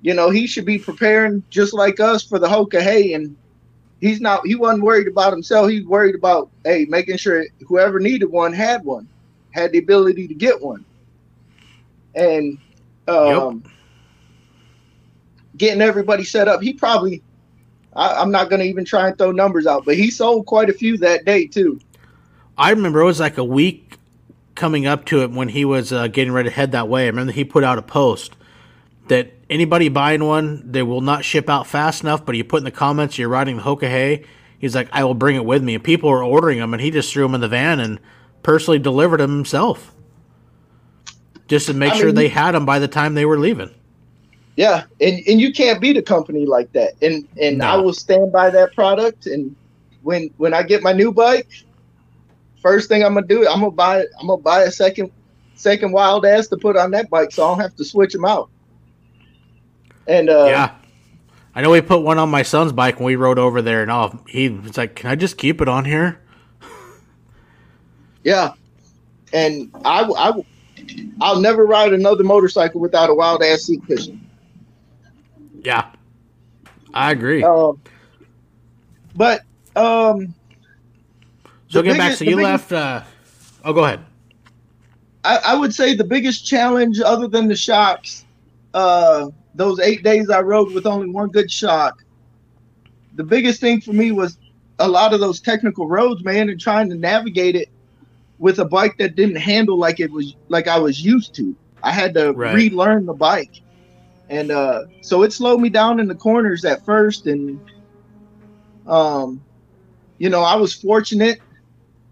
You know, he should be preparing just like us for the Hoka Hey, and he's not he wasn't worried about himself. He's worried about hey making sure whoever needed one had one, had the ability to get one, and um, yep. getting everybody set up. He probably I, am not going to even try and throw numbers out, but he sold quite a few that day too. I remember it was like a week coming up to it when he was uh, getting ready to head that way. I remember he put out a post that anybody buying one, they will not ship out fast enough. But you put in the comments you're riding the Hoka Hey. He's like, I will bring it with me. And people were ordering them, and he just threw them in the van and personally delivered them himself, just to make I sure mean, they had them by the time they were leaving. Yeah, and and you can't beat a company like that. And and no. I will stand by that product. And when when I get my new bike, first thing I'm gonna do, I'm gonna buy I'm gonna buy a second second wild ass to put on that bike, so I don't have to switch them out. And uh, yeah, I know we put one on my son's bike when we rode over there, and all he was like, "Can I just keep it on here?" Yeah, and I, I, I'll never ride another motorcycle without a wild ass seat cushion. Yeah, I agree. Um, but um, so get back. So you biggest, left. Uh, oh, go ahead. I, I would say the biggest challenge, other than the shocks, uh, those eight days I rode with only one good shock, the biggest thing for me was a lot of those technical roads, man, and trying to navigate it with a bike that didn't handle like it was like I was used to. I had to right. relearn the bike. And uh, so it slowed me down in the corners at first. And, um, you know, I was fortunate.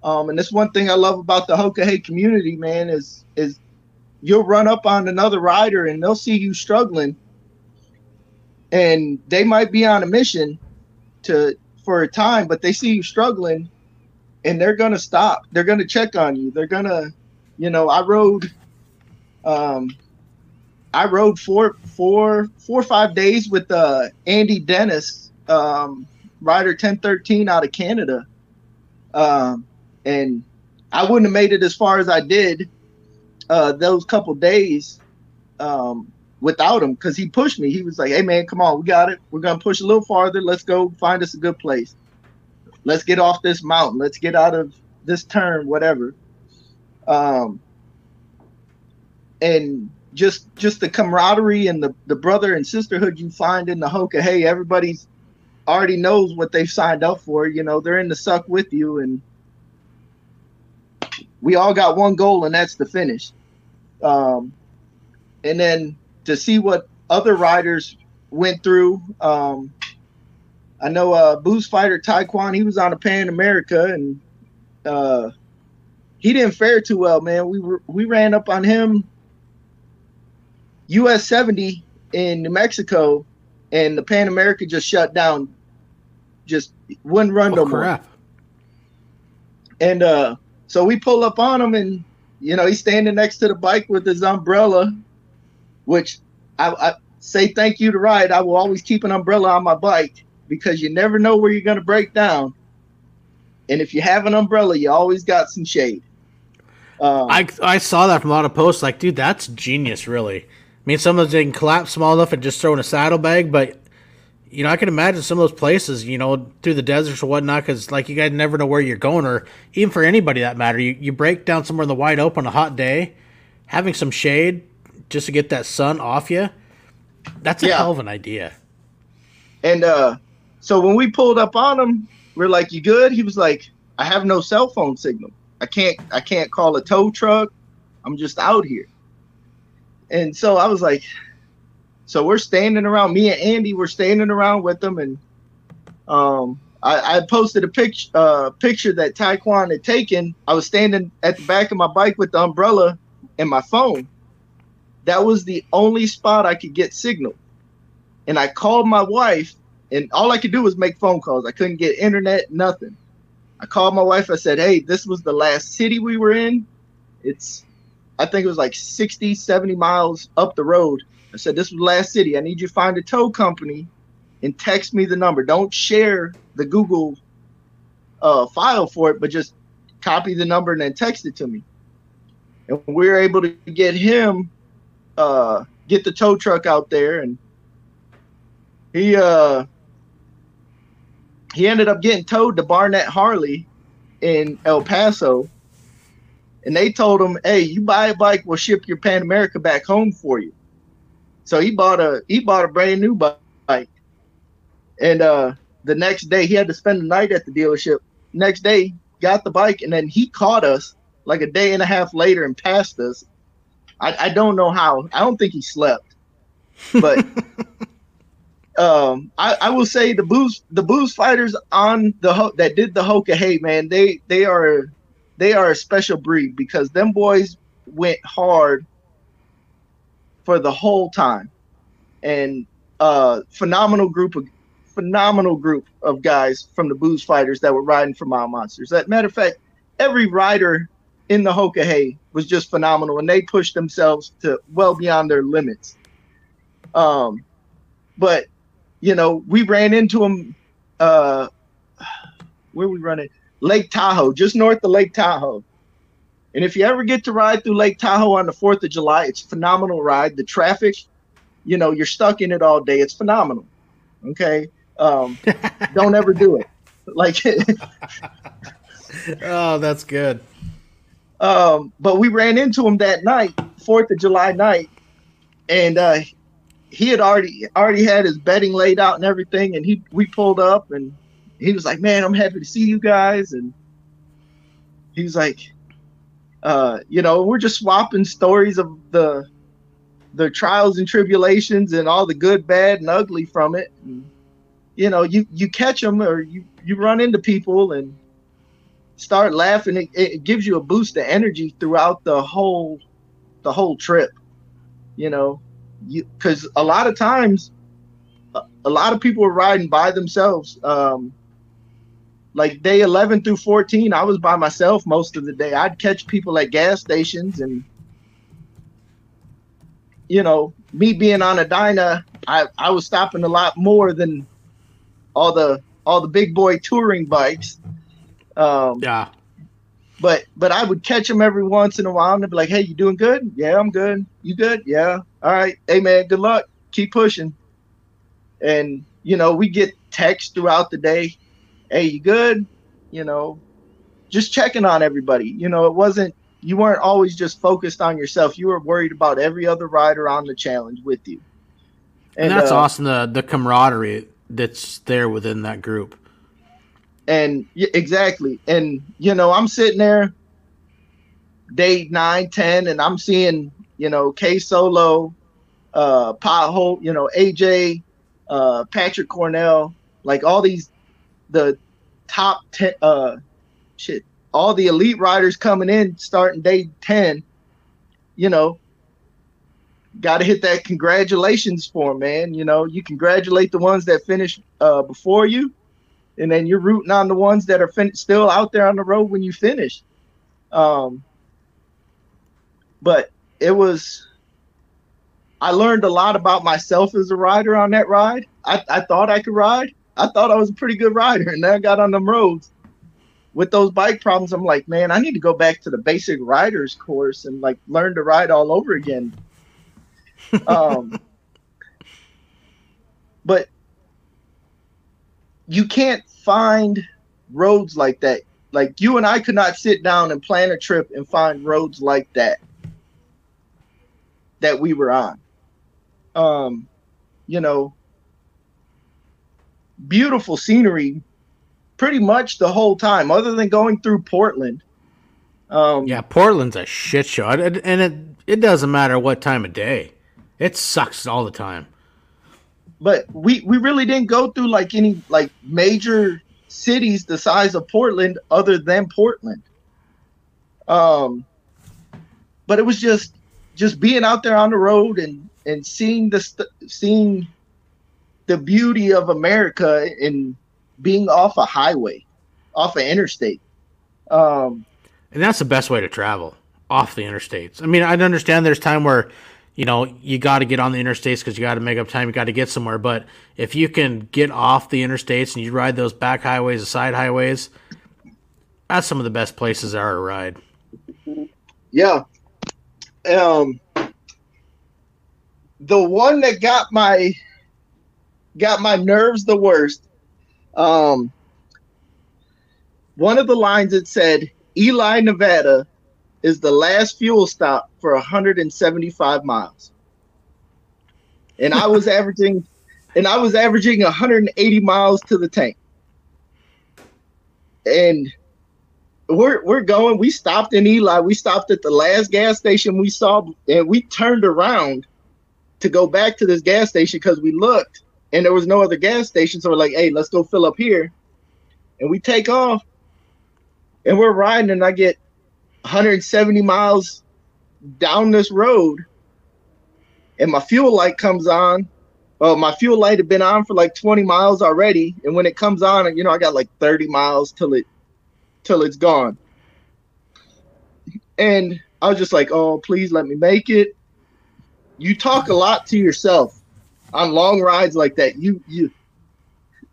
Um, and that's one thing I love about the Hoka Hey community, man, is is you'll run up on another rider and they'll see you struggling and they might be on a mission to for a time, but they see you struggling, and they're gonna stop. They're gonna check on you. They're gonna, you know, I rode, um, I rode four, four, four or five days with uh, Andy Dennis, um, rider ten thirteen out of Canada, um, and I wouldn't have made it as far as I did uh, those couple days um, without him because he pushed me. He was like, "Hey man, come on, we got it. We're gonna push a little farther. Let's go find us a good place. Let's get off this mountain. Let's get out of this turn, whatever." Um, and just just the camaraderie and the the brother and sisterhood you find in the Hoka. Hey, everybody's already knows what they've signed up for. You know, they're in the suck with you, and we all got one goal, and that's the finish. Um, and then to see what other riders went through. Um, I know uh, Booze Fighter Taekwon, he was on a Pan America and uh, he didn't fare too well, man. We were we ran up on him US 70 in New Mexico and the Pan America just shut down. Just wouldn't run oh, no crap. more. And uh, so we pull up on him and you know, he's standing next to the bike with his umbrella, which I, I say thank you to Ride. I will always keep an umbrella on my bike because you never know where you're going to break down. And if you have an umbrella, you always got some shade. Um, I I saw that from a lot of posts. Like, dude, that's genius, really. I mean, some of those they can collapse small enough and just throw in a saddlebag, but you know, I can imagine some of those places, you know, through the deserts or whatnot, because like you guys never know where you're going, or even for anybody that matter, you you break down somewhere in the wide open, a hot day, having some shade just to get that sun off you. That's a yeah. hell of an idea. And uh, so when we pulled up on him, we're like, "You good?" He was like, "I have no cell phone signal." I can't I can't call a tow truck. I'm just out here. And so I was like, so we're standing around. Me and Andy were standing around with them, and um, I, I, posted a picture uh, picture that Taekwon had taken. I was standing at the back of my bike with the umbrella and my phone. That was the only spot I could get signal. And I called my wife, and all I could do was make phone calls. I couldn't get internet, nothing. I called my wife. I said, Hey, this was the last city we were in. It's, I think it was like 60, 70 miles up the road. I said, This was the last city. I need you to find a tow company and text me the number. Don't share the Google uh, file for it, but just copy the number and then text it to me. And we were able to get him, uh, get the tow truck out there. And he, uh, he ended up getting towed to Barnett Harley in El Paso. And they told him, "Hey, you buy a bike, we'll ship your Pan America back home for you." So he bought a he bought a brand new bike, and uh, the next day he had to spend the night at the dealership. Next day, got the bike, and then he caught us like a day and a half later and passed us. I, I don't know how. I don't think he slept, but um, I, I will say the booze the booze fighters on the that did the Hoka Hey man they they are they are a special breed because them boys went hard for the whole time. And uh phenomenal group of phenomenal group of guys from the booze fighters that were riding for mile monsters. That matter of fact every rider in the Hoka Hey was just phenomenal and they pushed themselves to well beyond their limits. Um but you know, we ran into him. Uh, where we running? Lake Tahoe, just north of Lake Tahoe. And if you ever get to ride through Lake Tahoe on the Fourth of July, it's a phenomenal ride. The traffic, you know, you're stuck in it all day. It's phenomenal. Okay, um, don't ever do it. Like, oh, that's good. Um, but we ran into him that night, Fourth of July night, and uh, he had already already had his bedding laid out and everything, and he we pulled up and he was like, "Man, I'm happy to see you guys," and he was like, uh, "You know, we're just swapping stories of the the trials and tribulations and all the good, bad, and ugly from it." And, you know, you you catch them or you you run into people and start laughing. It, it gives you a boost of energy throughout the whole the whole trip. You know, because a lot of times a, lot of people are riding by themselves um like day 11 through 14 i was by myself most of the day. I'd catch people at gas stations and you know me being on a dyna i i was stopping a lot more than all the all the big boy touring bikes. Um yeah but but I would catch them every once in a while and be like, "Hey, you doing good? Yeah, I'm good. You good? Yeah. All right. Hey, man, good luck. Keep pushing." And you know, we get texts throughout the day. Hey, you good? You know, just checking on everybody. You know, it wasn't you weren't always just focused on yourself. You were worried about every other rider on the challenge with you. And, and that's uh, awesome. The the camaraderie that's there within that group and exactly. And you know i'm sitting there day nine ten and i'm seeing you know k solo uh pothole you know aj uh patrick cornell like all these the top 10 uh shit all the elite riders coming in starting day 10 you know got to hit that congratulations form man. You know you congratulate the ones that finished uh before you and then you're rooting on the ones that are fin- still out there on the road when you finish. Um, but it was I learned a lot about myself as a rider on that ride. I, I thought I could ride. I thought I was a pretty good rider, and then I got on them roads with those bike problems. I'm like, man, I need to go back to the basic riders course and like learn to ride all over again. um, but you can't find roads like that. Like you and I could not sit down and plan a trip and find roads like that that we were on. Um, you know, beautiful scenery pretty much the whole time, other than going through Portland. Um, yeah, Portland's a shit show, and it it doesn't matter what time of day. It sucks all the time. But we we really didn't go through like any like major cities the size of Portland other than Portland. Um, but it was just just being out there on the road and and seeing the st- seeing the beauty of America and being off a highway, off an interstate. Um, and that's the best way to travel off the interstates. I mean, I understand there's time where you know you got to get on the interstates because you got to make up time, you got to get somewhere. But if you can get off the interstates and you ride those back highways, the side highways, that's some of the best places there are to ride. Yeah. Um, the one that got my got my nerves the worst. Um, one of the lines it said, "Ely, Nevada, is the last fuel stop for 175 miles," and I was averaging, and I was averaging 180 miles to the tank, and we're we're going. We stopped in Ely. We stopped at the last gas station we saw, and we turned around to go back to this gas station because we looked and there was no other gas station. So we're like, hey, let's go fill up here. And we take off and we're riding, and I get 170 miles down this road, and my fuel light comes on. Well, my fuel light had been on for like 20 miles already, and when it comes on, you know, I got like 30 miles till it till it's gone. And I was just like, "Oh, please let me make it." You talk a lot to yourself on long rides like that, you you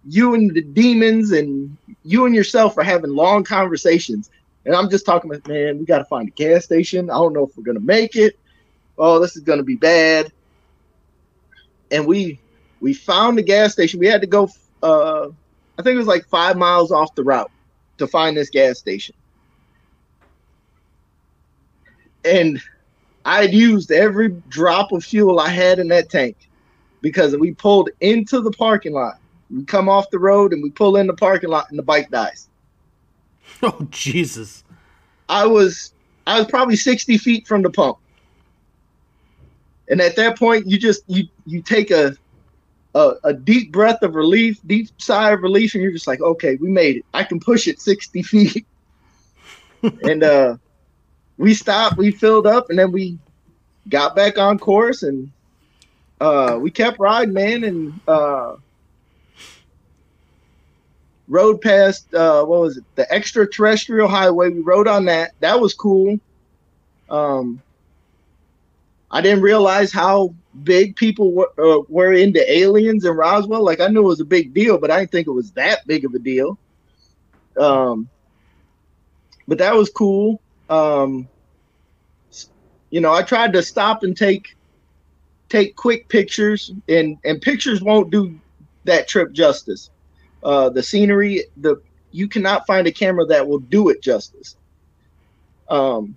you and the demons and you and yourself are having long conversations. And I'm just talking about, man, we got to find a gas station. I don't know if we're gonna make it. Oh, this is gonna be bad. And we we found the gas station. We had to go. Uh, I think it was like five miles off the route to find this gas station. And I'd used every drop of fuel I had in that tank because we pulled into the parking lot. We come off the road and we pull in the parking lot and the bike dies. Oh Jesus. I was I was probably 60 feet from the pump. And at that point you just you you take a a, a deep breath of relief, deep sigh of relief, and you're just like, okay, we made it. I can push it 60 feet. and uh we stopped, we filled up, and then we got back on course and uh, we kept riding, man, and uh, rode past uh, what was it, the extraterrestrial highway. We rode on that. That was cool. Um, I didn't realize how big people were, uh, were into aliens in Roswell. Like I knew it was a big deal, but I didn't think it was that big of a deal. Um, but that was cool. Um, you know, I tried to stop and take take quick pictures, and and pictures won't do that trip justice. Uh, the scenery, the you cannot find a camera that will do it justice. Um,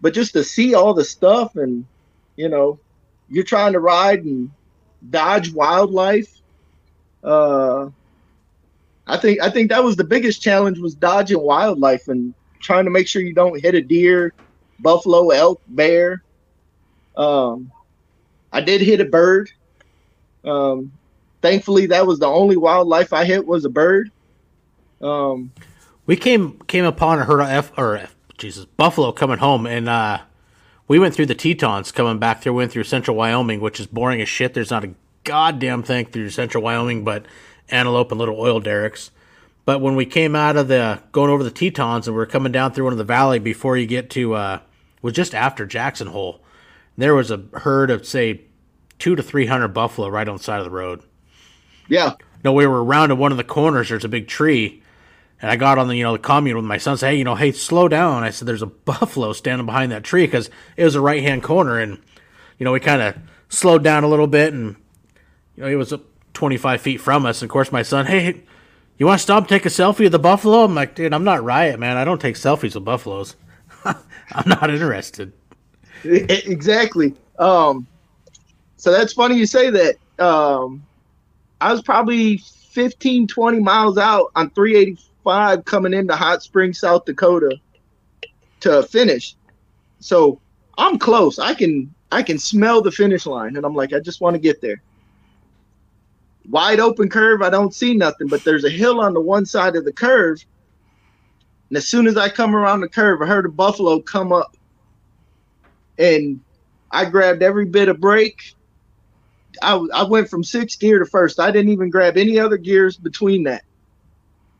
but just to see all the stuff, and you know, you're trying to ride and dodge wildlife. Uh, I think I think that was the biggest challenge was dodging wildlife and trying to make sure you don't hit a deer, buffalo, elk, bear. Um, I did hit a bird. Um, thankfully, that was the only wildlife I hit was a bird. Um, we came came upon a herd of F or F, Jesus buffalo coming home, and uh, we went through the Tetons coming back through. Went through central Wyoming, which is boring as shit. There's not a goddamn thing through central Wyoming, but antelope and little oil derricks. But when we came out of the going over the Tetons and we are coming down through one of the valley before you get to, uh, was just after Jackson Hole. There was a herd of say two to three hundred buffalo right on the side of the road. Yeah. No, we were around in one of the corners. There's a big tree, and I got on the you know the commune with my son. Say, hey, you know, hey, slow down. I said, there's a buffalo standing behind that tree because it was a right hand corner, and you know we kind of slowed down a little bit, and you know he was 25 feet from us. And of course, my son, hey, you want to stop, take a selfie of the buffalo? I'm like, dude, I'm not riot, man. I don't take selfies with buffaloes. I'm not interested. Exactly. Um, so that's funny you say that. Um, I was probably 15, 20 miles out on 385 coming into Hot Springs, South Dakota to finish. So I'm close. I can I can smell the finish line, and I'm like, I just want to get there. Wide open curve, I don't see nothing, but there's a hill on the one side of the curve. And as soon as I come around the curve, I heard a buffalo come up. And I grabbed every bit of brake. I, I went from sixth gear to first. I didn't even grab any other gears between that.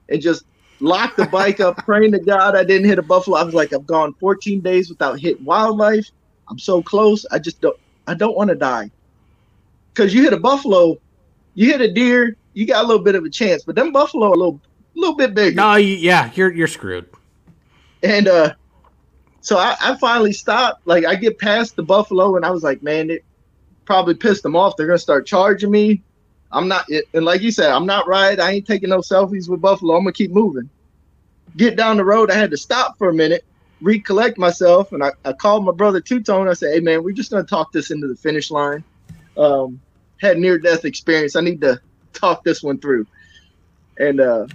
And just locked the bike up, praying to God I didn't hit a buffalo. I was like, I've gone 14 days without hitting wildlife. I'm so close. I just don't I don't want to die. Cause you hit a buffalo, you hit a deer, you got a little bit of a chance, but them buffalo are a little a little bit bigger. No, you, yeah, you're you're screwed. And uh so I, I finally stopped. Like I get past the buffalo and I was like, man, it probably pissed them off. They're gonna start charging me. I'm not and like you said, I'm not right. I ain't taking no selfies with buffalo. I'm gonna keep moving. Get down the road, I had to stop for a minute recollect myself and I, I called my brother Two Tone. I said, Hey man, we're just gonna talk this into the finish line. Um, had near death experience. I need to talk this one through. And uh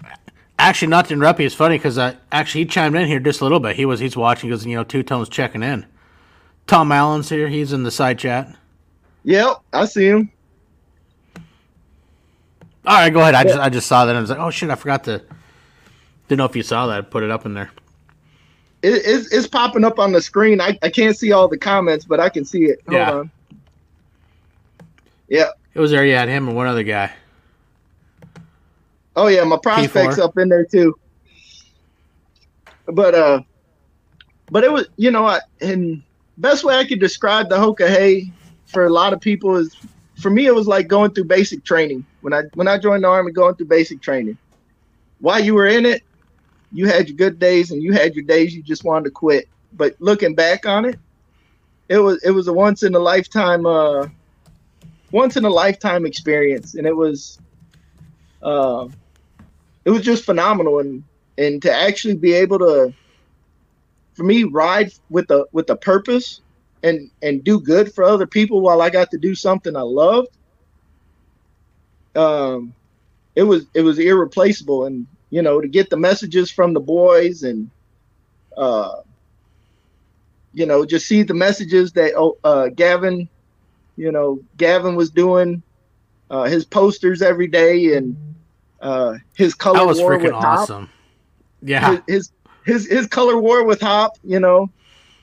actually not to interrupt you, it's funny because I actually he chimed in here just a little bit. He was he's watching because you know Two Tone's checking in. Tom Allen's here, he's in the side chat. Yep, I see him. All right, go ahead. I just I just saw that and I was like, oh shit, I forgot to didn't know if you saw that. Put it up in there it, it's, it's popping up on the screen. I, I can't see all the comments, but I can see it. Hold yeah. on. Yeah. It was there. You had him and one other guy. Oh yeah, my prospects P4. up in there too. But uh, but it was you know, I, and best way I could describe the Hoka Hey for a lot of people is for me it was like going through basic training when I when I joined the army, going through basic training. While you were in it, you had your good days and you had your days you just wanted to quit. But looking back on it, it was it was a once in a lifetime uh once in a lifetime experience and it was uh it was just phenomenal and and to actually be able to for me ride with a with a purpose and and do good for other people while I got to do something I loved um it was it was irreplaceable and you know, to get the messages from the boys and, uh, you know, just see the messages that oh, uh, Gavin, you know, Gavin was doing uh, his posters every day and uh, his color that was war freaking with awesome. Hop. Yeah, his, his his color war with Hop. You know,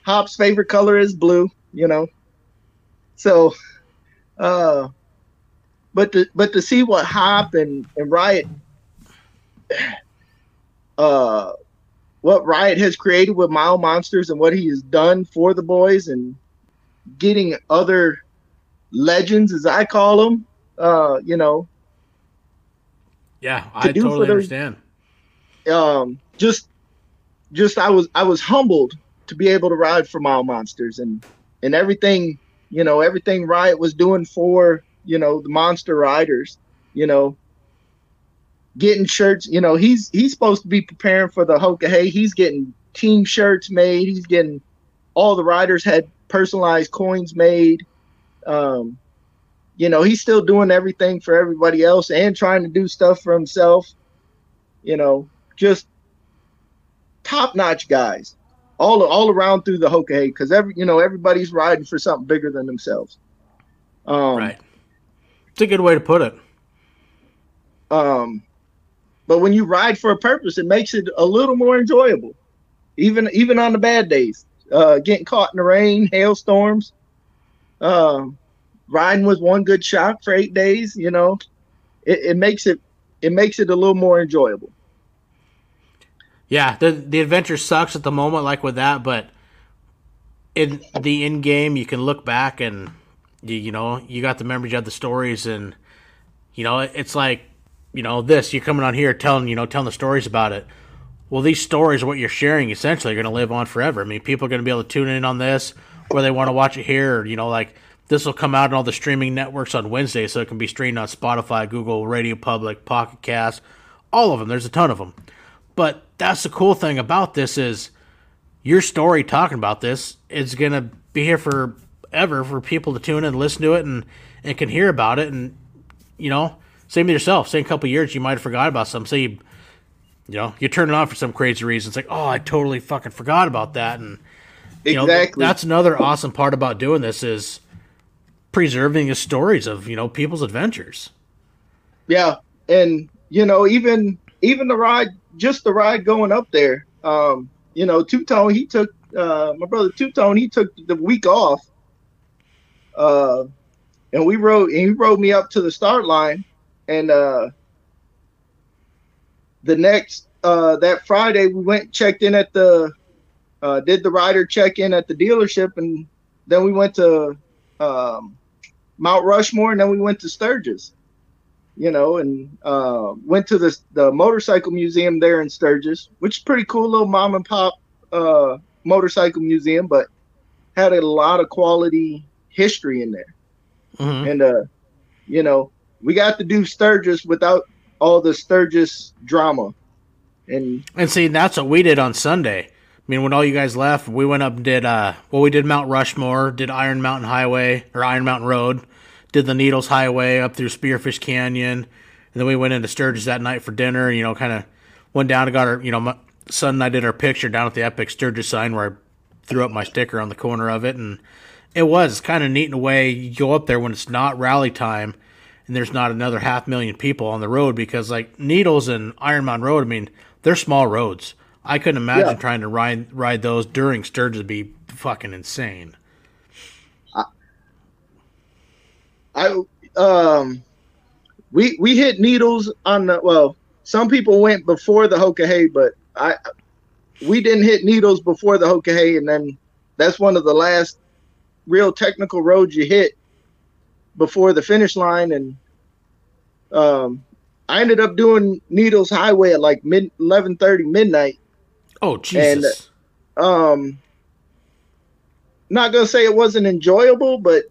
Hop's favorite color is blue. You know, so, uh, but to but to see what Hop and and Riot uh, what Riot has created with Mile Monsters and what he has done for the boys and getting other legends, as I call them, uh, you know. Yeah, to I totally understand. Um, just, just I was I was humbled to be able to ride for Mile Monsters and and everything, you know, everything Riot was doing for you know the monster riders, you know, getting shirts. You know, he's he's supposed to be preparing for the Hoka Hey. He's getting team shirts made. He's getting all the riders had personalized coins made. Um, you know, he's still doing everything for everybody else and trying to do stuff for himself. You know, just top notch guys, all all around through the Hoka Hey because every you know everybody's riding for something bigger than themselves. Um, right. It's a good way to put it. Um, but when you ride for a purpose, it makes it a little more enjoyable, even even on the bad days. Uh, getting caught in the rain, hailstorms, uh, riding with one good shot for eight days. You know, it, it makes it it makes it a little more enjoyable. Yeah, the the adventure sucks at the moment, like with that, but in the in game, you can look back and you, you know you got the memories, you the stories, and you know it's like you know this. You're coming on here telling you know telling the stories about it. Well, these stories, what you're sharing, essentially, are going to live on forever. I mean, people are going to be able to tune in on this, where they want to watch it here. Or, you know, like this will come out on all the streaming networks on Wednesday, so it can be streamed on Spotify, Google, Radio Public, Pocket Cast, all of them. There's a ton of them. But that's the cool thing about this is your story talking about this is going to be here forever for people to tune in and listen to it and, and can hear about it. And, you know, same with yourself. Say a couple years, you might have forgot about something. Say, you, you know, you turn it on for some crazy reason. It's like, oh, I totally fucking forgot about that. And, you exactly. know, that's another awesome part about doing this is preserving the stories of, you know, people's adventures. Yeah. And, you know, even, even the ride, just the ride going up there, um, you know, Two Tone, he took uh, my brother Two Tone, he took the week off. Uh, and we rode, and he rode me up to the start line, and uh, the next uh, that Friday we went checked in at the uh, did the rider check in at the dealership, and then we went to um, Mount Rushmore, and then we went to Sturgis, you know, and uh, went to the the motorcycle museum there in Sturgis, which is pretty cool, little mom and pop uh, motorcycle museum, but had a lot of quality history in there, Mhm. and uh, you know, we got to do Sturgis without all the Sturgis drama, and And see, that's what we did on Sunday. I mean, when all you guys left, we went up and did, uh, well, we did Mount Rushmore, did Iron Mountain Highway, or Iron Mountain Road, did the Needles Highway up through Spearfish Canyon, and then we went into Sturgis that night for dinner, you know, kind of went down and got our, you know, my son and I did our picture down at the Epic Sturgis sign where I threw up my sticker on the corner of it, and it was kind of neat in a way. You go up there when it's not rally time, and there's not another half million people on the road because like Needles and Iron Mountain Road, I mean, they're small roads. I couldn't imagine Yeah. trying to ride ride those during Sturgis would be fucking insane. I um we we hit needles on the well some people went before the Hoka Hey but I we didn't hit needles before the Hoka Hey and then that's one of the last real technical roads you hit before the finish line and um I ended up doing Needles Highway at like mid 11:30 midnight Oh Jesus! um not gonna say it wasn't enjoyable but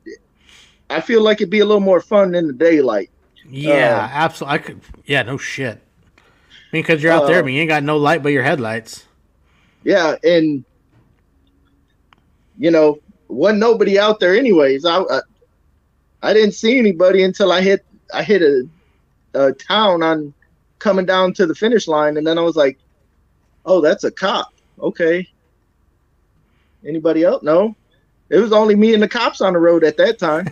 I feel like it'd be a little more fun in the daylight yeah, absolutely. I could. Yeah, no shit. I mean, because you're out there, I Uh, mean, you ain't got no light but your headlights. yeah and you know wasn't nobody out there anyways i i, I didn't see anybody until i hit i hit a, a town on coming down to the finish line and then i was like oh that's a cop okay anybody else no it was only me and the cops on the road at that time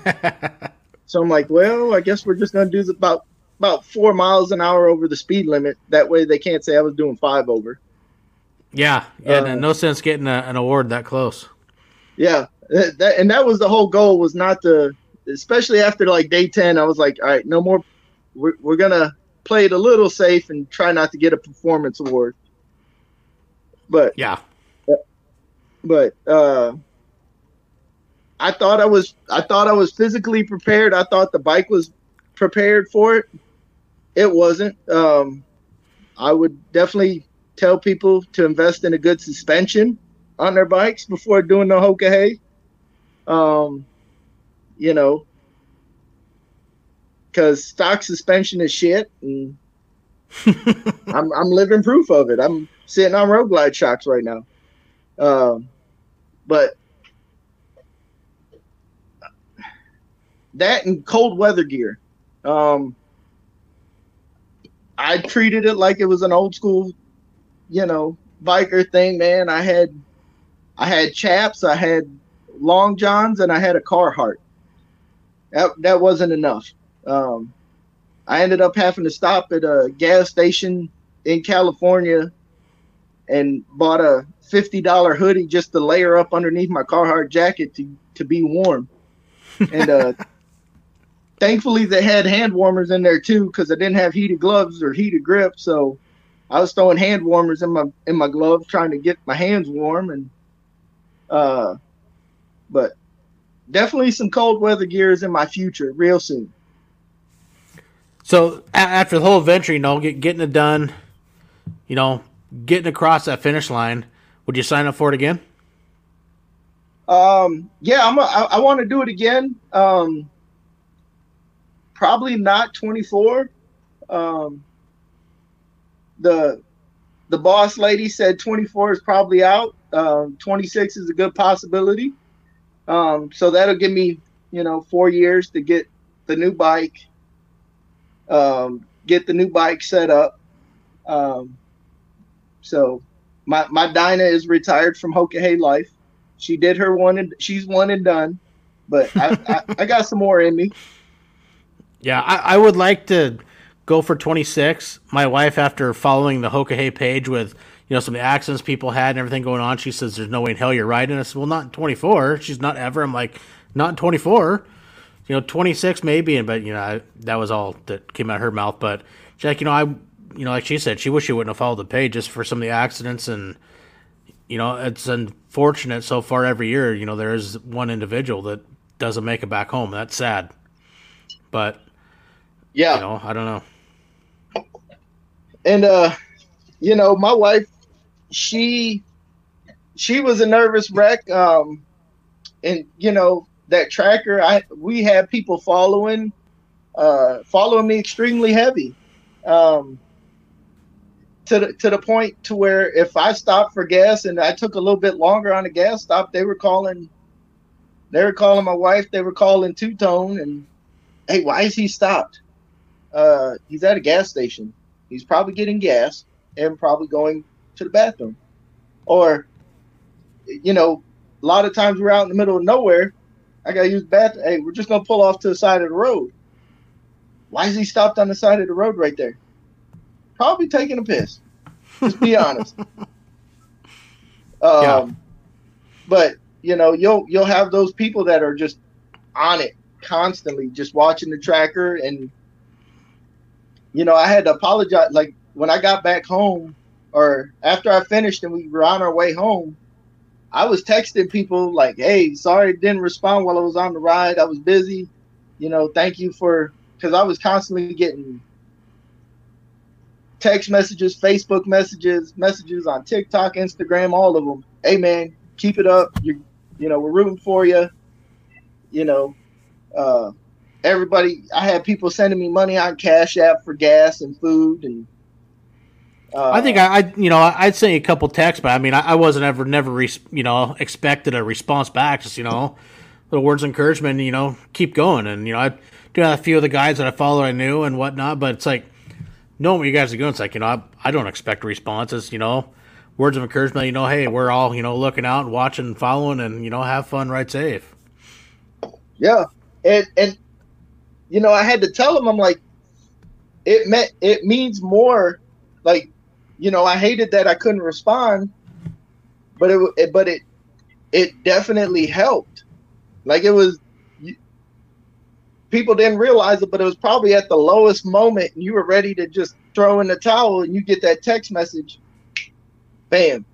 so i'm like well i guess we're just gonna do about about four miles an hour over the speed limit that way they can't say i was doing five over yeah, yeah. Uh, no sense getting a, an award that close. Yeah, that, that- and that was the whole goal was not to, especially after like day ten. I was like, all right, no more. We're we're gonna play it a little safe and try not to get a performance award. But Yeah, but uh, I thought I was I thought I was physically prepared. I thought the bike was prepared for it. It wasn't. Um, I would definitely tell people to invest in a good suspension on their bikes before doing the Hoka Hey. Um, you know, because stock suspension is shit, and I'm I'm living proof of it. I'm sitting on road glide shocks right now. Um, but that and cold weather gear. Um, I treated it like it was an old school, you know, biker thing, man. I had I had chaps, I had long johns, and I had a Carhartt. That that wasn't enough. Um, I ended up having to stop at a gas station in California and bought a fifty dollar hoodie just to layer up underneath my Carhartt jacket to to be warm. And uh, thankfully, they had hand warmers in there too because I didn't have heated gloves or heated grip. So I was throwing hand warmers in my in my glove, trying to get my hands warm. And uh, But definitely some cold weather gears in my future real soon. So after the whole adventure, you know, get, getting it done, you know, getting across that finish line, would you sign up for it again? Um, yeah, I'm. A, I, I want to do it again. Um, probably not 24. Um, the the boss lady said 24 is probably out. Um, 26 is a good possibility. Um, so that'll give me, you know, four years to get the new bike um, get the new bike set up. Um, so my my Dyna is retired from Hoka Hey life. She did her one and she's one and done, but I, I, I, got some more in me. Yeah, I, I would like to go for 26. My wife, after following the Hoka Hey page with you know some of the accidents people had and everything going on, she says there's no way in hell you're riding. I said, well, not 24. She's not ever. I'm like, not 24 you know, 26 maybe, and but you know I, that was all that came out of her mouth. But Jack, you know, I, you know, like she said, she wished she wouldn't have followed the page just for some of the accidents, and you know, it's unfortunate so far every year. You know, there is one individual that doesn't make it back home. That's sad, but yeah, you know, I don't know. And uh, you know, my wife, she, she was a nervous wreck. Um, and you know, that tracker, I we had people following, uh, following me extremely heavy, um, to the to the point to where if I stopped for gas and I took a little bit longer on the gas stop, they were calling, they were calling my wife, they were calling Two Tone, and hey, why is he stopped? Uh, he's at a gas station. He's probably getting gas and probably going to the bathroom, or you know, a lot of times we're out in the middle of nowhere I gotta use the bathroom. Hey, we're just gonna pull off to the side of the road. Why is he stopped on the side of the road right there? Probably taking a piss. Just be honest. Um, yeah. But you know, you'll you'll have those people that are just on it constantly, just watching the tracker, and you know, I had to apologize. Like when I got back home, or after I finished and we were on our way home, I was texting people like, "Hey, sorry, didn't respond while I was on the ride. I was busy. You know, thank you for because I was constantly getting text messages, Facebook messages, messages on TikTok, Instagram, all of them. Hey, man, keep it up. You, you know, we're rooting for you. You know, uh, everybody. I had people sending me money on Cash App for gas and food and uh, I think I, I, you know, I'd say a couple texts, but I mean, I, I wasn't ever, never, re- you know, expected a response back. Just you know, little words of encouragement. You know, keep going. And you know, I do have a few of the guys that I follow, I knew and whatnot. But it's like, knowing what you guys are doing, it's like you know, I, I don't expect responses. You know, words of encouragement. You know, hey, we're all you know looking out and watching, and following, and you know, have fun, ride safe. Yeah, and and you know, I had to tell them, I'm like, it meant it means more, like you know, I hated that I couldn't respond, but it, it but it it definitely helped. Like it was people didn't realize it, but it was probably at the lowest moment and you were ready to just throw in the towel and you get that text message, bam.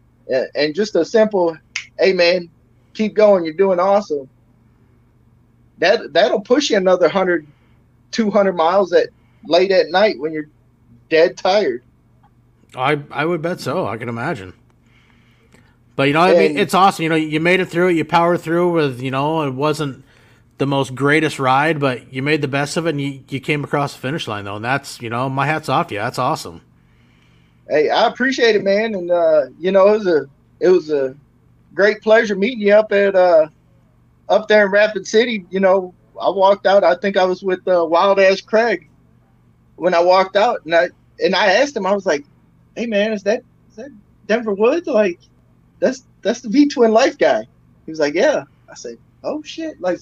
And just a simple, hey man, keep going, you're doing awesome. That that'll push you another 100, 200 miles at late at night when you're dead tired. I I would bet so. I can imagine. But you know, I mean, it's awesome. You know, you made it through it. You powered through with you know, it wasn't the most greatest ride, but you made the best of it, and you, you came across the finish line though, and that's you know, my hats off to you. That's awesome. Hey, I appreciate it, man, and uh, you know, it was a it was a great pleasure meeting you up at uh up there in Rapid City. You know, I walked out. I think I was with uh, Wild Ass Craig when I walked out, and I and I asked him. I was like, hey man, is that is that Denver Woods? Like, that's that's the V Twin Life guy. He was like, yeah. I said, oh shit, like.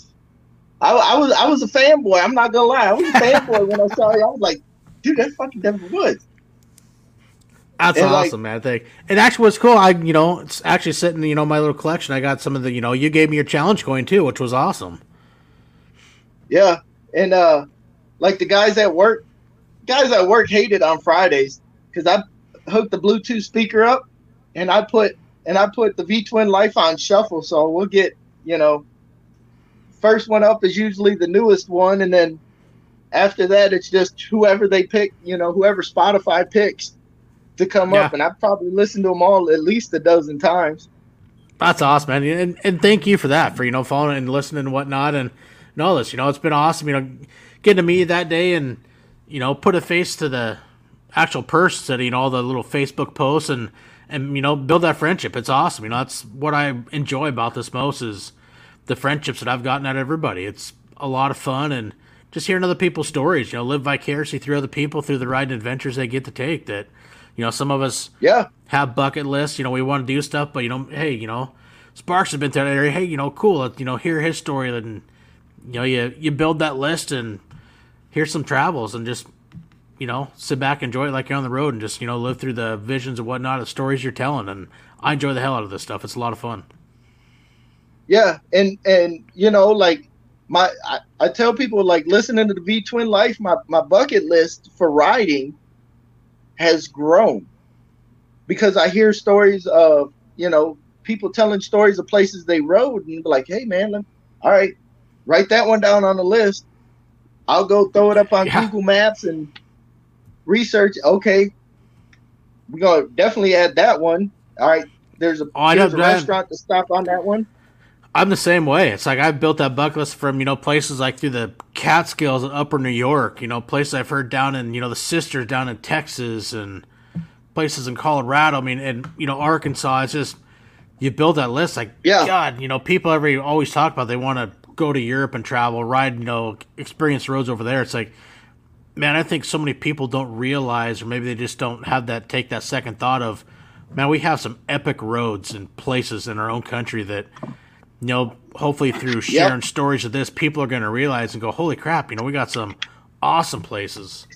I, I was I was a fanboy. I'm not gonna lie. I was a fanboy when I saw you. I was like, dude, that's fucking Denver Woods. That's and awesome, like, man. I think it actually was cool. I, you know, it's actually sitting, you know, my little collection. I got some of the, you know, you gave me your challenge coin too, which was awesome. Yeah, and uh, like the guys at work, guys at work hated on Fridays because I hook the Bluetooth speaker up, and I put and I put the V Twin Life on shuffle, so we'll get you know first one up is usually the newest one, and then after that, it's just whoever they pick, you know, whoever Spotify picks to come yeah. up, and I've probably listened to them all at least a dozen times. That's awesome, man, and, and thank you for that, for you know following and listening and whatnot, and, and all this. You know, it's been awesome. You know, getting to meet you that day, and you know, put a face to the actual person, you know, all the little Facebook posts, and and you know, build that friendship. It's awesome. You know, that's what I enjoy about this most is the friendships that I've gotten out of everybody. It's a lot of fun and just hearing other people's stories. You know, live vicariously through other people through the ride and adventures they get to take. That you know, some of us yeah have bucket lists. You know, we want to do stuff, but you know, hey, you know, Sparkz has been to that area. Hey, you know, cool. You know, hear his story, and you know, you you build that list and here's some travels and just you know sit back enjoy it like you're on the road and just you know live through the visions and whatnot the stories you're telling. And i enjoy the hell out of this stuff. It's a lot of fun. Yeah. And and you know like my I, I tell people like listening to the V Twin Life, my, my bucket list for riding has grown because I hear stories of you know people telling stories of places they rode and like, hey man, let, all right, write that one down on the list. I'll go throw it up on yeah. Google Maps and research. Okay, we're gonna definitely add that one. All right, there's a oh, there's a restaurant to stop on that one. I'm the same way. It's like I've built that bucket list from you know places like through the Catskills in Upper New York. You know places I've heard down in you know the Sisters down in Texas and places in Colorado. I mean, and you know Arkansas. It's just you build that list. Like yeah. God, you know people every always talk about they want to go to Europe and travel, ride you know experience roads over there. It's like man, I think so many people don't realize, or maybe they just don't have that take that second thought of, man, we have some epic roads and places in our own country that you know, hopefully through sharing yep. stories of this, people are going to realize and go, "Holy crap!" You know, we got some awesome places.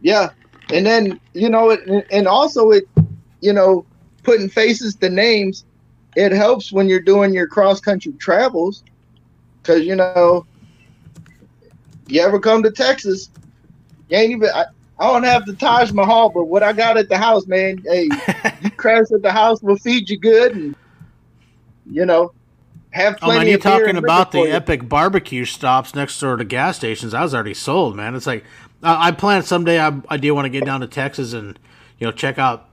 Yeah, and then you know, it, and also it, you know, putting faces to names, it helps when you're doing your cross country travels, because you know, you ever come to Texas, you ain't even. I, I don't have the Taj Mahal, but what I got at the house, man, hey, you crash at the house, we'll feed you good and you know, have plenty. Oh man, you talking about the epic barbecue stops next door to gas stations? I was already sold, man. It's like I, I plan someday. I, I do want to get down to Texas and you know check out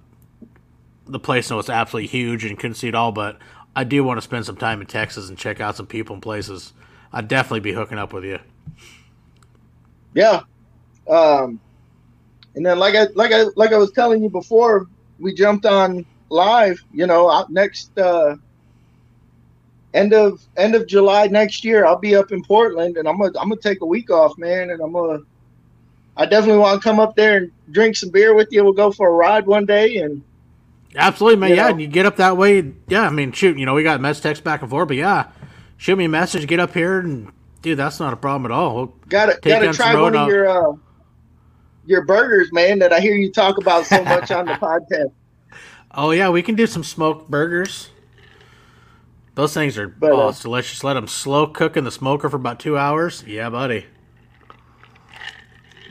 the place. No, it's absolutely huge and couldn't see it all, but I do want to spend some time in Texas and check out some people and places. I'd definitely be hooking up with you. Yeah, um, and then like I like I like I was telling you before, we jumped on live. You know, next uh, end of end of July next year, I'll be up in Portland, and I'm gonna I'm gonna take a week off, man, and I'm gonna. I definitely want to come up there and drink some beer with you. We'll go for a ride one day, and absolutely, man. Yeah, know. you get up that way. Yeah, I mean, shoot, you know, we got mess text back and forth, but yeah, shoot me a message, get up here, and dude, that's not a problem at all. We'll gotta gotta try one of your uh, your burgers, man. That I hear you talk about so much on the podcast. Oh yeah, we can do some smoked burgers. Those things are but, oh, uh, delicious. Let them slow cook in the smoker for about two hours. Yeah, buddy.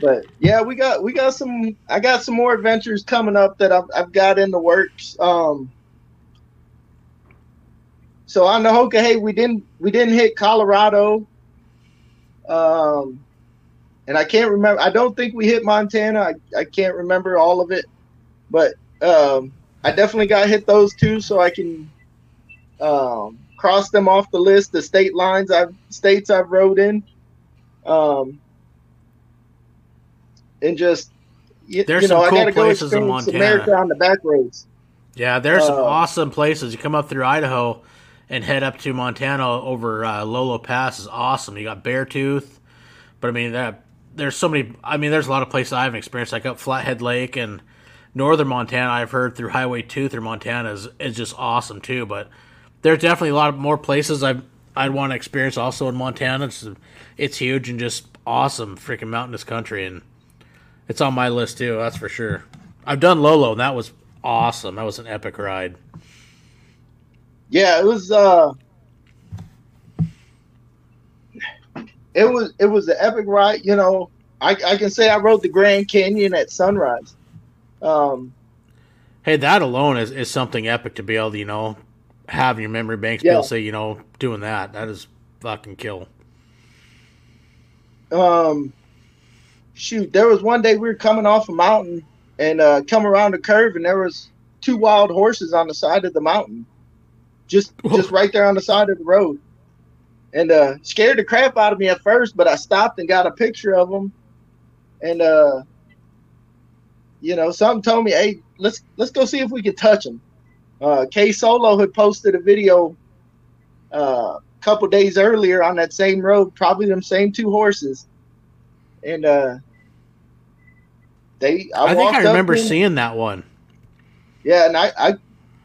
But yeah, we got we got some. I got some more adventures coming up that I've I've got in the works. Um. So on the Hoka, hey, we didn't we didn't hit Colorado. Um, and I can't remember. I don't think we hit Montana. I, I can't remember all of it, but um, I definitely got hit those two, so I can um, cross them off the list. The state lines I've states I've rode in, um, and just you, there's you know, some cool places in Montana. America on the back roads. Yeah, there's some awesome places. You come up through Idaho and head up to Montana over uh, Lolo Pass is awesome. You got Beartooth, but I mean that there's so many. I mean, there's a lot of places I haven't experienced, like up Flathead Lake and northern Montana. I've heard through Highway Two through Montana is is just awesome too. But there's definitely a lot of more places I I'd want to experience also in Montana. It's it's huge and just awesome, freaking mountainous country, and it's on my list too. That's for sure. I've done Lolo, and that was awesome. That was an epic ride. Yeah, it was. uh It was it was an epic ride. You know, I I can say I rode the Grand Canyon at sunrise. Um, hey, that alone is, is something epic to be able to you know have in your memory banks. Yeah. Be able to say, you know, doing that. That is fucking kill. Um, shoot, there was one day we were coming off a mountain and uh, come around a curve, and there was two wild horses on the side of the mountain, just just right there on the side of the road, and uh, scared the crap out of me at first. But I stopped and got a picture of them, and uh, you know, something told me, hey, let's let's go see if we can touch them. Uh, K Solo had posted a video uh, a couple days earlier on that same road, probably them same two horses, and uh, they. I, I think I remember seeing that one. Yeah, and I, I,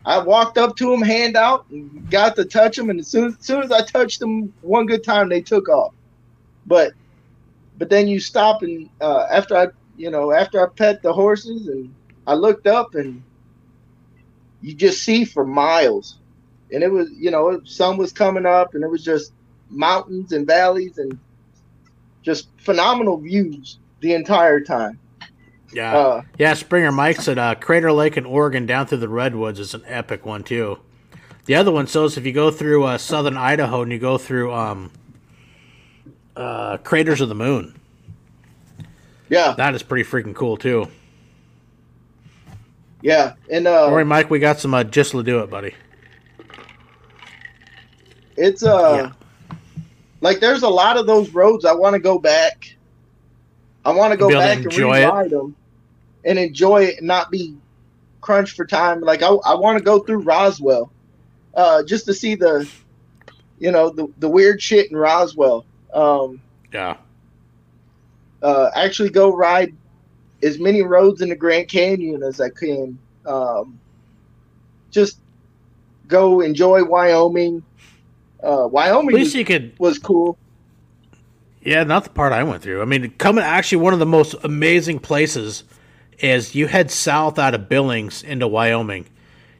I walked up to them, hand out, and got to touch them, and as soon, as soon as I touched them one good time, they took off. But, but then you stop and uh, after I, you know, after I pet the horses and I looked up and you just see for miles. And it was, you know, sun was coming up and it was just mountains and valleys and just phenomenal views the entire time. Yeah. Uh, yeah, Springer Mike said uh, Crater Lake in Oregon down through the Redwoods is an epic one, too. The other one shows if you go through uh, southern Idaho and you go through um, uh, Craters of the Moon. Yeah. That is pretty freaking cool, too. Yeah, and uh, all right, Mike, we got some uh, just to do it, buddy. It's uh, yeah. like there's a lot of those roads I want to go back. I want to go back and ride it. them and enjoy it, and not be crunched for time. Like I, I want to go through Roswell, uh, just to see the, you know, the the weird shit in Roswell. Um, yeah. Uh, actually, go ride as many roads in the Grand Canyon as I can. Um, just go enjoy Wyoming. Uh, Wyoming At least you could, was cool. Yeah, not the part I went through. I mean, coming actually one of the most amazing places is you head south out of Billings into Wyoming.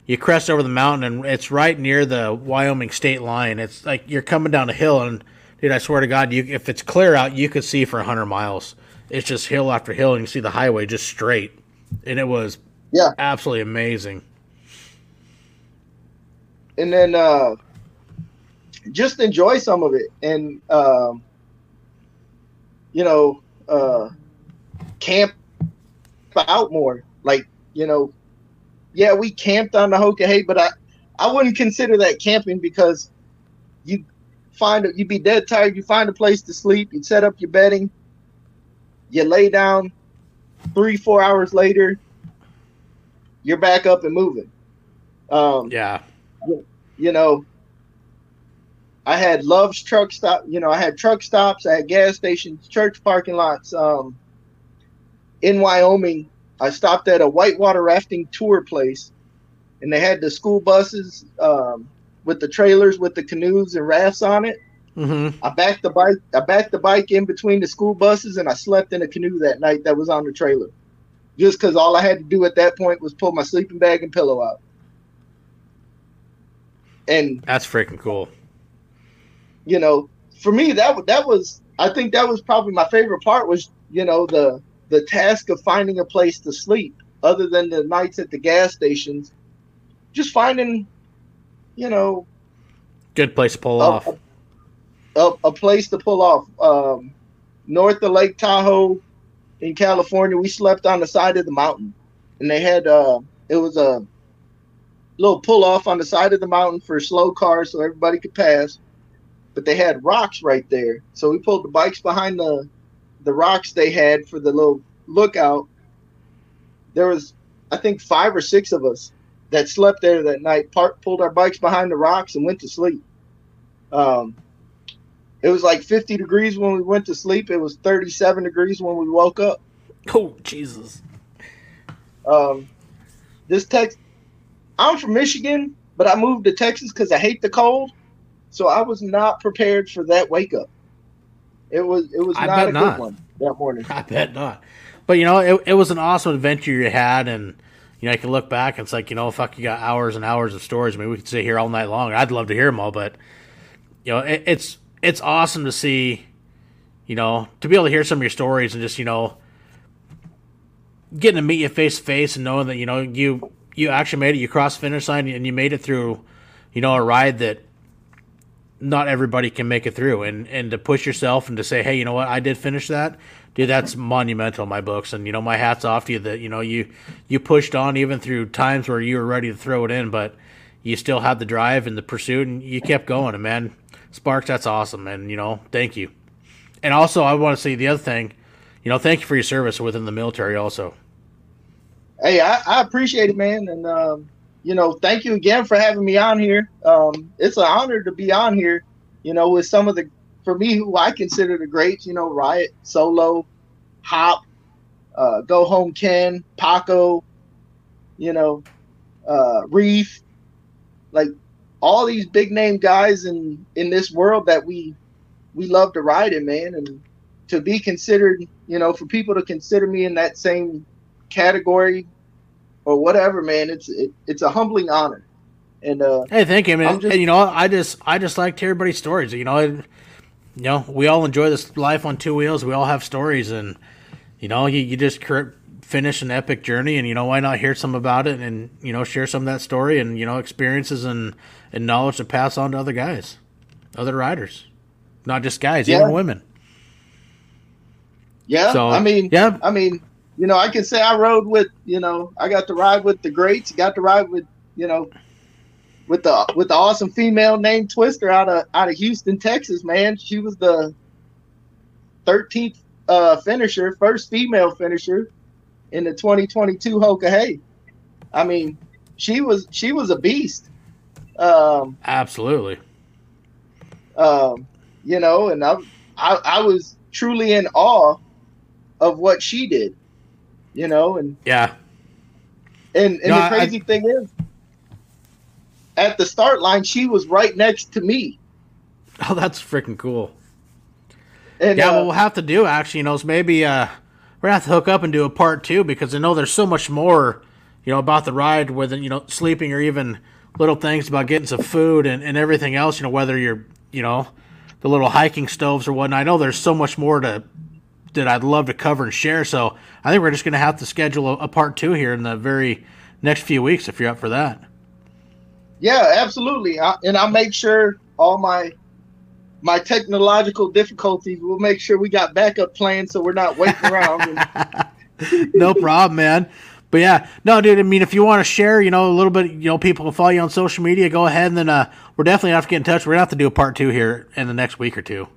You crest over the mountain and it's right near the Wyoming state line. It's like you're coming down a hill and dude, I swear to God, you if it's clear out, you could see for hundred miles it's just hill after hill, and you see the highway just straight, and it was yeah absolutely amazing. And then uh, just enjoy some of it, and um, you know, uh, camp out more. Like you know, yeah, we camped on the Hokah but I I wouldn't consider that camping because you find it, you'd be dead tired. You find a place to sleep. You'd set up your bedding you lay down three, four hours later, you're back up and moving. Um, yeah. You, you know, I had Love's truck stop. You know, I had truck stops. I had gas stations, church parking lots. Um, in Wyoming, I stopped at a whitewater rafting tour place, and they had the school buses um, with the trailers with the canoes and rafts on it. Mm-hmm. I backed the bike. I backed the bike in between the school buses, and I slept in a canoe that night that was on the trailer, just because all I had to do at that point was pull my sleeping bag and pillow out. And that's freaking cool. You know, for me, that that was. I think that was probably my favorite part. Was you know the the task of finding a place to sleep, other than the nights at the gas stations, just finding, you know, good place to pull a, off. A, a, a place to pull off. Um, north of Lake Tahoe in California, we slept on the side of the mountain, and they had uh, it was a little pull off on the side of the mountain for slow cars so everybody could pass. But they had rocks right there, so we pulled the bikes behind the the rocks they had for the little lookout. There was, I think, five or six of us that slept there that night. Part pulled our bikes behind the rocks and went to sleep. Um, it was like 50 degrees when we went to sleep. It was 37 degrees when we woke up. Oh, Jesus. Um, this text, I'm from Michigan, but I moved to Texas because I hate the cold. So I was not prepared for that wake up. It was it was I not a not. good one that morning. I bet not. But you know, it, it was an awesome adventure you had, and you know, I can look back and it's like, you know, fuck, you got hours and hours of stories. I mean, we could sit here all night long. I'd love to hear them all, but you know, it, it's it's awesome to see, you know, to be able to hear some of your stories and just, you know, getting to meet you face to face and knowing that, you know, you you actually made it, you crossed the finish line and you made it through, you know, a ride that not everybody can make it through, and and to push yourself and to say, hey, you know what, I did finish that, dude, that's monumental in my books, and you know, my hats off to you that you know you you pushed on even through times where you were ready to throw it in, but you still had the drive and the pursuit, and you kept going, and man, Sparkz, that's awesome, and you know, thank you. And also, I want to say the other thing, you know, thank you for your service within the military, also. Hey, I, I appreciate it, man, and um, you know, thank you again for having me on here. Um, it's an honor to be on here. You know, with some of the for me who I consider the greats. You know, Riot, Solo, Hop, uh, Go Home Ken, Paco. You know, uh, Reef, like all these big name guys in in this world that we we love to ride in, man, and to be considered, you know, for people to consider me in that same category or whatever, man, it's it, it's a humbling honor. And uh, hey, thank you, man. Just, you know, I just I just like to hear everybody's stories. You know, you know, we all enjoy this life on two wheels. We all have stories, and you know, you, you just finish an epic journey, and you know, why not hear some about it, and you know, share some of that story, and you know, experiences and and knowledge to pass on to other guys, other riders, not just guys, yeah. even women. Yeah, so, I mean, yeah, I mean, you know, I can say I rode with, you know, I got to ride with the greats, got to ride with, you know, with the with the awesome female named Twister out of out of Houston, Texas, man. She was the 13th uh, finisher, first female finisher in the 2022 Hoka Hey. I mean, she was she was a beast. Um, Absolutely. Um, you know, and I, I I was truly in awe of what she did you know, and yeah. And and no, the crazy I, thing is, at the start line, she was right next to me. Oh, that's freaking cool. And, yeah, uh, what we'll have to do actually, you know, is maybe uh, we're gonna have to hook up and do a part two because I know there's so much more, you know, about the ride, whether you know sleeping or even little things about getting some food and, and everything else. You know, whether you're, you know, the little hiking stoves or whatnot. I know there's so much more to that I'd love to cover and share. So I think we're just going to have to schedule a, a, part two here in the very next few weeks if you're up for that. Yeah, absolutely. I, and I'll make sure all my my technological difficulties. We'll make sure we got backup plans so we're not waiting around. And... no problem, man. But yeah, no, dude. I mean, if you want to share, you know, a little bit, you know, people can follow you on social media. Go ahead, and then uh, we're definitely have to get in touch. We're gonna have to do a part two here in the next week or two.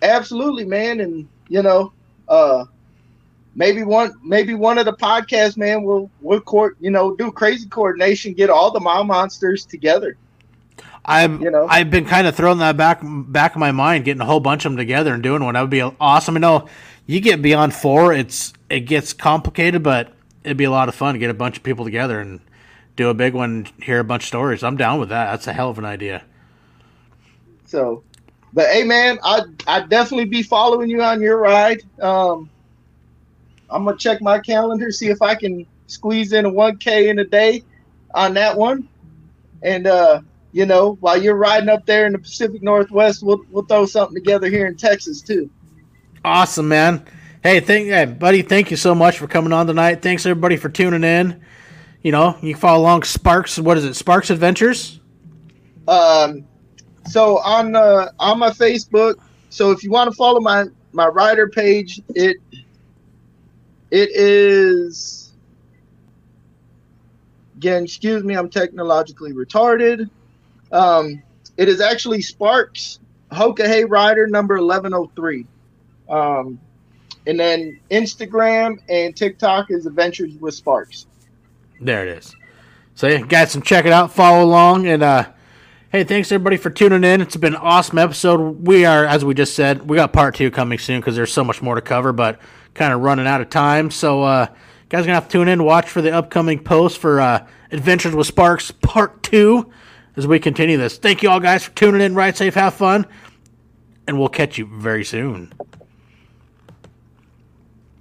Absolutely, man. And you know, uh, maybe one maybe one of the podcasts, man, will will court, you know, do crazy coordination, get all the mile monsters together. I've you know I've been kind of throwing that back back in my mind, getting a whole bunch of them together and doing one. That would be awesome. I know you get beyond four, it's it gets complicated, but it'd be a lot of fun to get a bunch of people together and do a big one, hear a bunch of stories. I'm down with that. That's a hell of an idea. So but hey, man, I I definitely be following you on your ride. Um, I'm gonna check my calendar, see if I can squeeze in a 1K in a day on that one. And uh, you know, while you're riding up there in the Pacific Northwest, we'll we'll throw something together here in Texas too. Awesome, man. Hey, thank hey, buddy, thank you so much for coming on tonight. Thanks everybody for tuning in. You know, you can follow along Sparkz. What is it? Sparkz Adventures. Um, so on uh, on my Facebook. So if you want to follow my my rider page, it it is again. Excuse me, I'm technologically retarded. Um, it is actually Sparkz Hoka Hey Rider number 1103. Um, and then Instagram and TikTok is Adventures with Sparkz. There it is. So, yeah, guys, can check it out, follow along, and uh, Hey, thanks everybody for tuning in. It's been an awesome episode. We are, as we just said, we got part two coming soon because there's so much more to cover, but kind of running out of time. So, uh, guys, gonna have to tune in, watch for the upcoming post for uh, Adventures with Sparkz Part Two as we continue this. Thank you all guys for tuning in. Ride safe, have fun, and we'll catch you very soon.